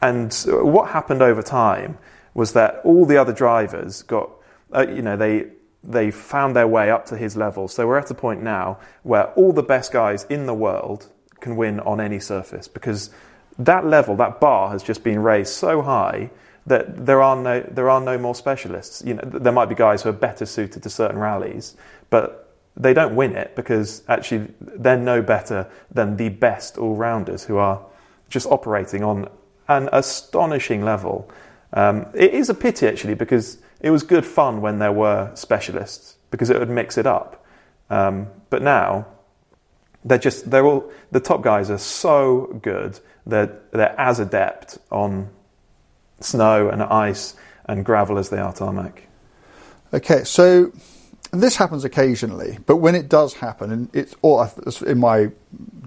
and what happened over time was that all the other drivers got, uh, you know, they, they found their way up to his level. So we're at a point now where all the best guys in the world can win on any surface because that level, that bar has just been raised so high that there are no, there are no more specialists. You know, there might be guys who are better suited to certain rallies, but they don't win it because actually they're no better than the best all rounders who are just operating on an astonishing level. Um, it is a pity actually because it was good fun when there were specialists because it would mix it up. Um, but now they're just they're all the top guys are so good that they're, they're as adept on snow and ice and gravel as they are tarmac. Okay, so this happens occasionally, but when it does happen, and it's all in my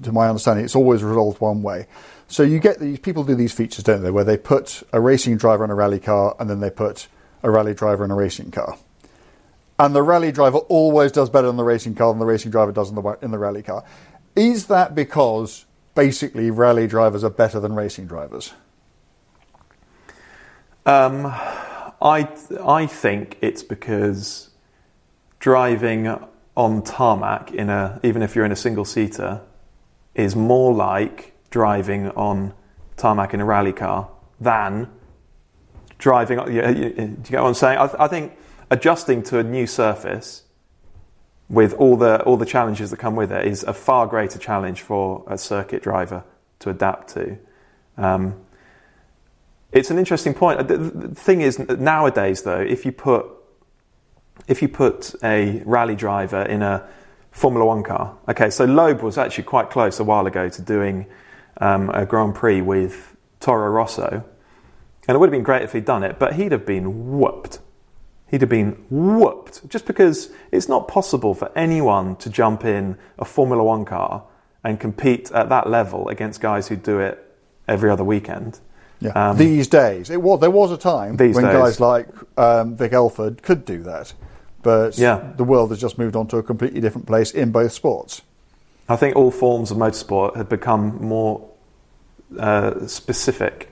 to my understanding, it's always resolved one way. So you get these people do these features, don't they, where they put a racing driver in a rally car and then they put a rally driver in a racing car. And the rally driver always does better in the racing car than the racing driver does in the, in the rally car. Is that because basically rally drivers are better than racing drivers? Um, I, I think it's because driving on tarmac in a even if you're in a single seater is more like driving on tarmac in a rally car than driving. Do you get what I'm saying? I, I think adjusting to a new surface with all the all the challenges that come with it is a far greater challenge for a circuit driver to adapt to. Um, it's an interesting point. The, the thing is, nowadays though, if you put if you put a rally driver in a Formula One car, okay, so Loeb was actually quite close a while ago to doing um, a Grand Prix with Toro Rosso, and it would have been great if he'd done it, but he'd have been whooped. He'd have been whooped just because it's not possible for anyone to jump in a Formula One car and compete at that level against guys who do it every other weekend. Yeah. Um, these days, it was there was a time when days. guys like um, Vic Elford could do that, but yeah. the world has just moved on to a completely different place in both sports. I think all forms of motorsport have become more uh, specific.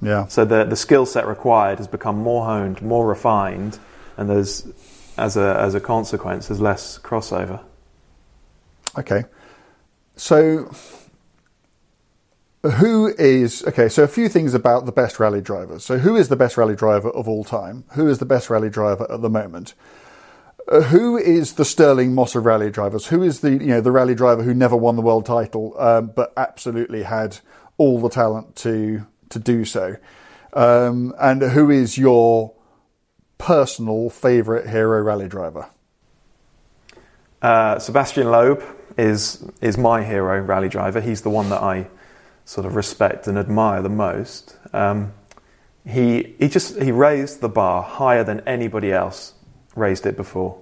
Yeah. So the the skill set required has become more honed, more refined, and there's as a as a consequence, there's less crossover. Okay. So who is okay? So a few things about the best rally drivers. So who is the best rally driver of all time? Who is the best rally driver at the moment? Uh, who is the Stirling Moss of rally drivers? Who is the you know the rally driver who never won the world title um, but absolutely had all the talent to to do so? Um, and who is your personal favourite hero rally driver? Uh, Sébastien Loeb is is my hero rally driver. He's the one that I sort of respect and admire the most. Um, he he just he raised the bar higher than anybody else raised it before.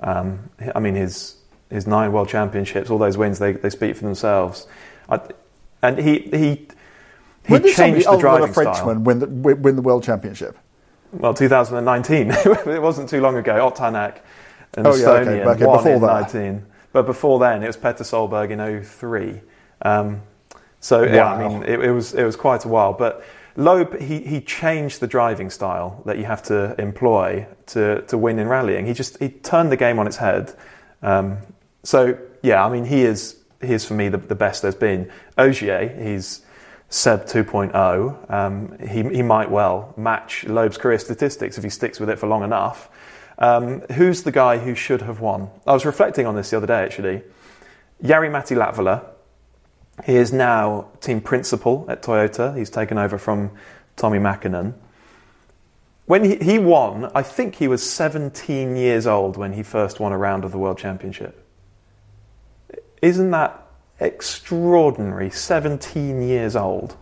Um, I mean his his nine world championships, all those wins, they, they speak for themselves. I, and he he he when changed the driving a Frenchman style. win the, win the world championship? Well, 2019. *laughs* it wasn't too long ago. Ott Tänak, an oh, Estonian, yeah, okay. Okay, won in that. 19. But before then, it was Petter Solberg in 03. Um, so wow. yeah, I mean, it, it, was it was quite a while. But Loeb, he, he changed the driving style that you have to employ to, to win in rallying. He just he turned the game on its head. Um, so yeah, I mean, he is he is for me the, the best there's been. Ogier, he's Seb 2.0. Um, he he might well match Loeb's career statistics if he sticks with it for long enough. Um, who's the guy who should have won? I was reflecting on this the other day actually. Jari-Matti Latvala he is now team principal at Toyota. He's taken over from Tommy Mäkinen. When he, he won, I think he was 17 years old when he first won a round of the World Championship. Isn't that extraordinary? 17 years old.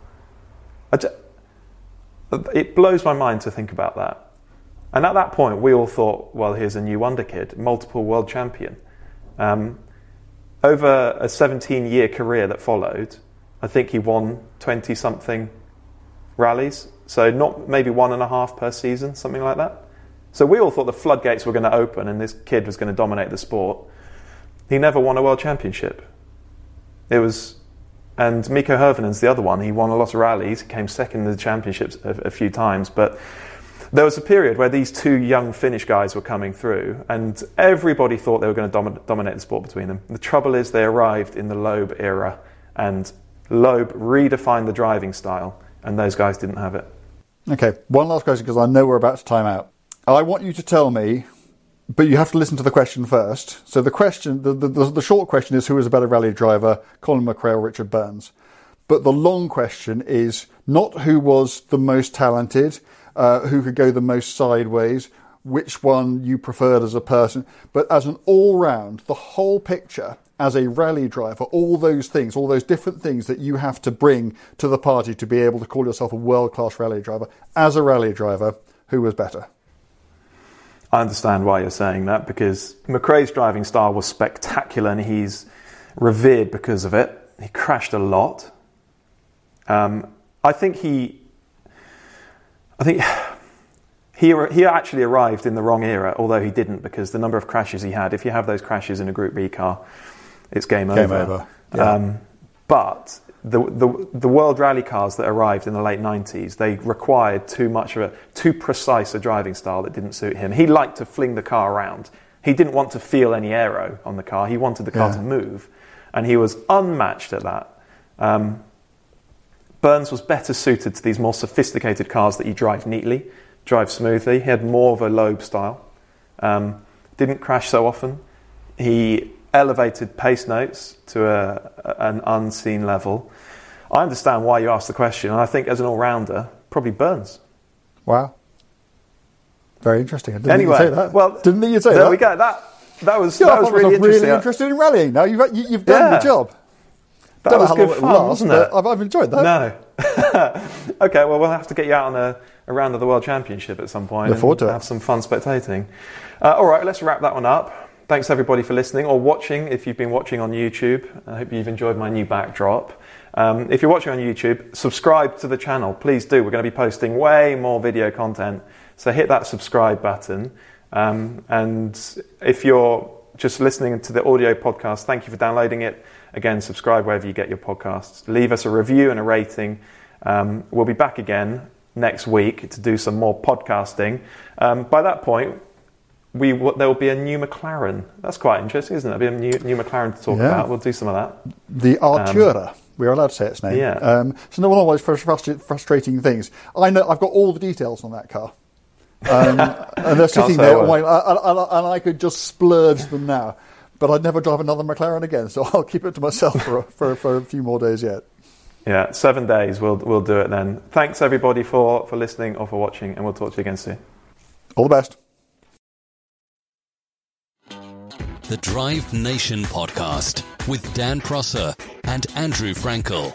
It blows my mind to think about that. And at that point, we all thought, well, here's a new wonder kid, multiple world champion. Um, over a 17 year career that followed, I think he won 20 something rallies. So, not maybe one and a half per season, something like that. So, we all thought the floodgates were going to open and this kid was going to dominate the sport. He never won a world championship. It was, and Mikko Hirvonen's the other one. He won a lot of rallies, he came second in the championships a, a few times, but there was a period where these two young Finnish guys were coming through, and everybody thought they were going to dom- dominate the sport between them. The trouble is, they arrived in the Loeb era, and Loeb redefined the driving style, and those guys didn't have it. Okay, one last question because I know we're about to time out. I want you to tell me, but you have to listen to the question first. So the question, the, the, the short question is who is a better rally driver, Colin McRae or Richard Burns? But the long question is not who was the most talented, uh, who could go the most sideways, which one you preferred as a person, but as an all round, the whole picture as a rally driver, all those things, all those different things that you have to bring to the party to be able to call yourself a world class rally driver, as a rally driver, who was better? I understand why you're saying that because McRae's driving style was spectacular and he's revered because of it. He crashed a lot. Um, I think he I think he, he actually arrived in the wrong era, although he didn't, because the number of crashes he had, if you have those crashes in a Group B car, it's game, game over. over. Yeah. Um, but the, the, the world rally cars that arrived in the late 90s, they required too much of a, too precise a driving style that didn't suit him. He liked to fling the car around. He didn't want to feel any aero on the car. He wanted the car yeah. to move. And he was unmatched at that. Um, Burns was better suited to these more sophisticated cars that you drive neatly, drive smoothly. He had more of a Loeb style. Um, didn't crash so often. He elevated pace notes to a, an unseen level. I understand why you asked the question, and I think as an all rounder, probably Burns. Wow. Very interesting. I didn't Anyway, think you'd say that. well, didn't think you'd say there that. we go. That that was Yeah, I that was myself really interesting. really interested in rallying. Now you've you, you've done Yeah. your job. That Don't know was how good fun, last, wasn't it? I've, I've enjoyed that. No. *laughs* okay, well, we'll have to get you out on a, a round of the World Championship at some point. Look forward and to it. Have some fun spectating. Uh, all right, let's wrap that one up. Thanks everybody for listening or watching. If you've been watching on YouTube, I hope you've enjoyed my new backdrop. Um, if you're watching on YouTube, subscribe to the channel. Please do. We're going to be posting way more video content. So hit that subscribe button. Um, and if you're just listening to the audio podcast, thank you for downloading it. Again, subscribe wherever you get your podcasts. Leave us a review and a rating. Um, we'll be back again next week to do some more podcasting. Um, by that point, we w- there will be a new McLaren. That's quite interesting, isn't it? There'll be a new, new McLaren to talk Yeah. about. We'll do some of that. The Artura. We're allowed to say its name. Um, Yeah. Um, so no one of those frus- frustrating things. I know I've got all the details on that car. Um, *laughs* and they're sitting there, and, word. and, and, and I could just splurge them now. But I'd never drive another McLaren again, so *laughs* I'll keep it to myself for, a- *laughs* for, for a few more days yet. Yeah, seven days. We'll we'll do it then. Thanks everybody for for listening or for watching, and we'll talk to you again soon. All the best. The Drive Nation podcast with Dan Prosser and Andrew Frankel.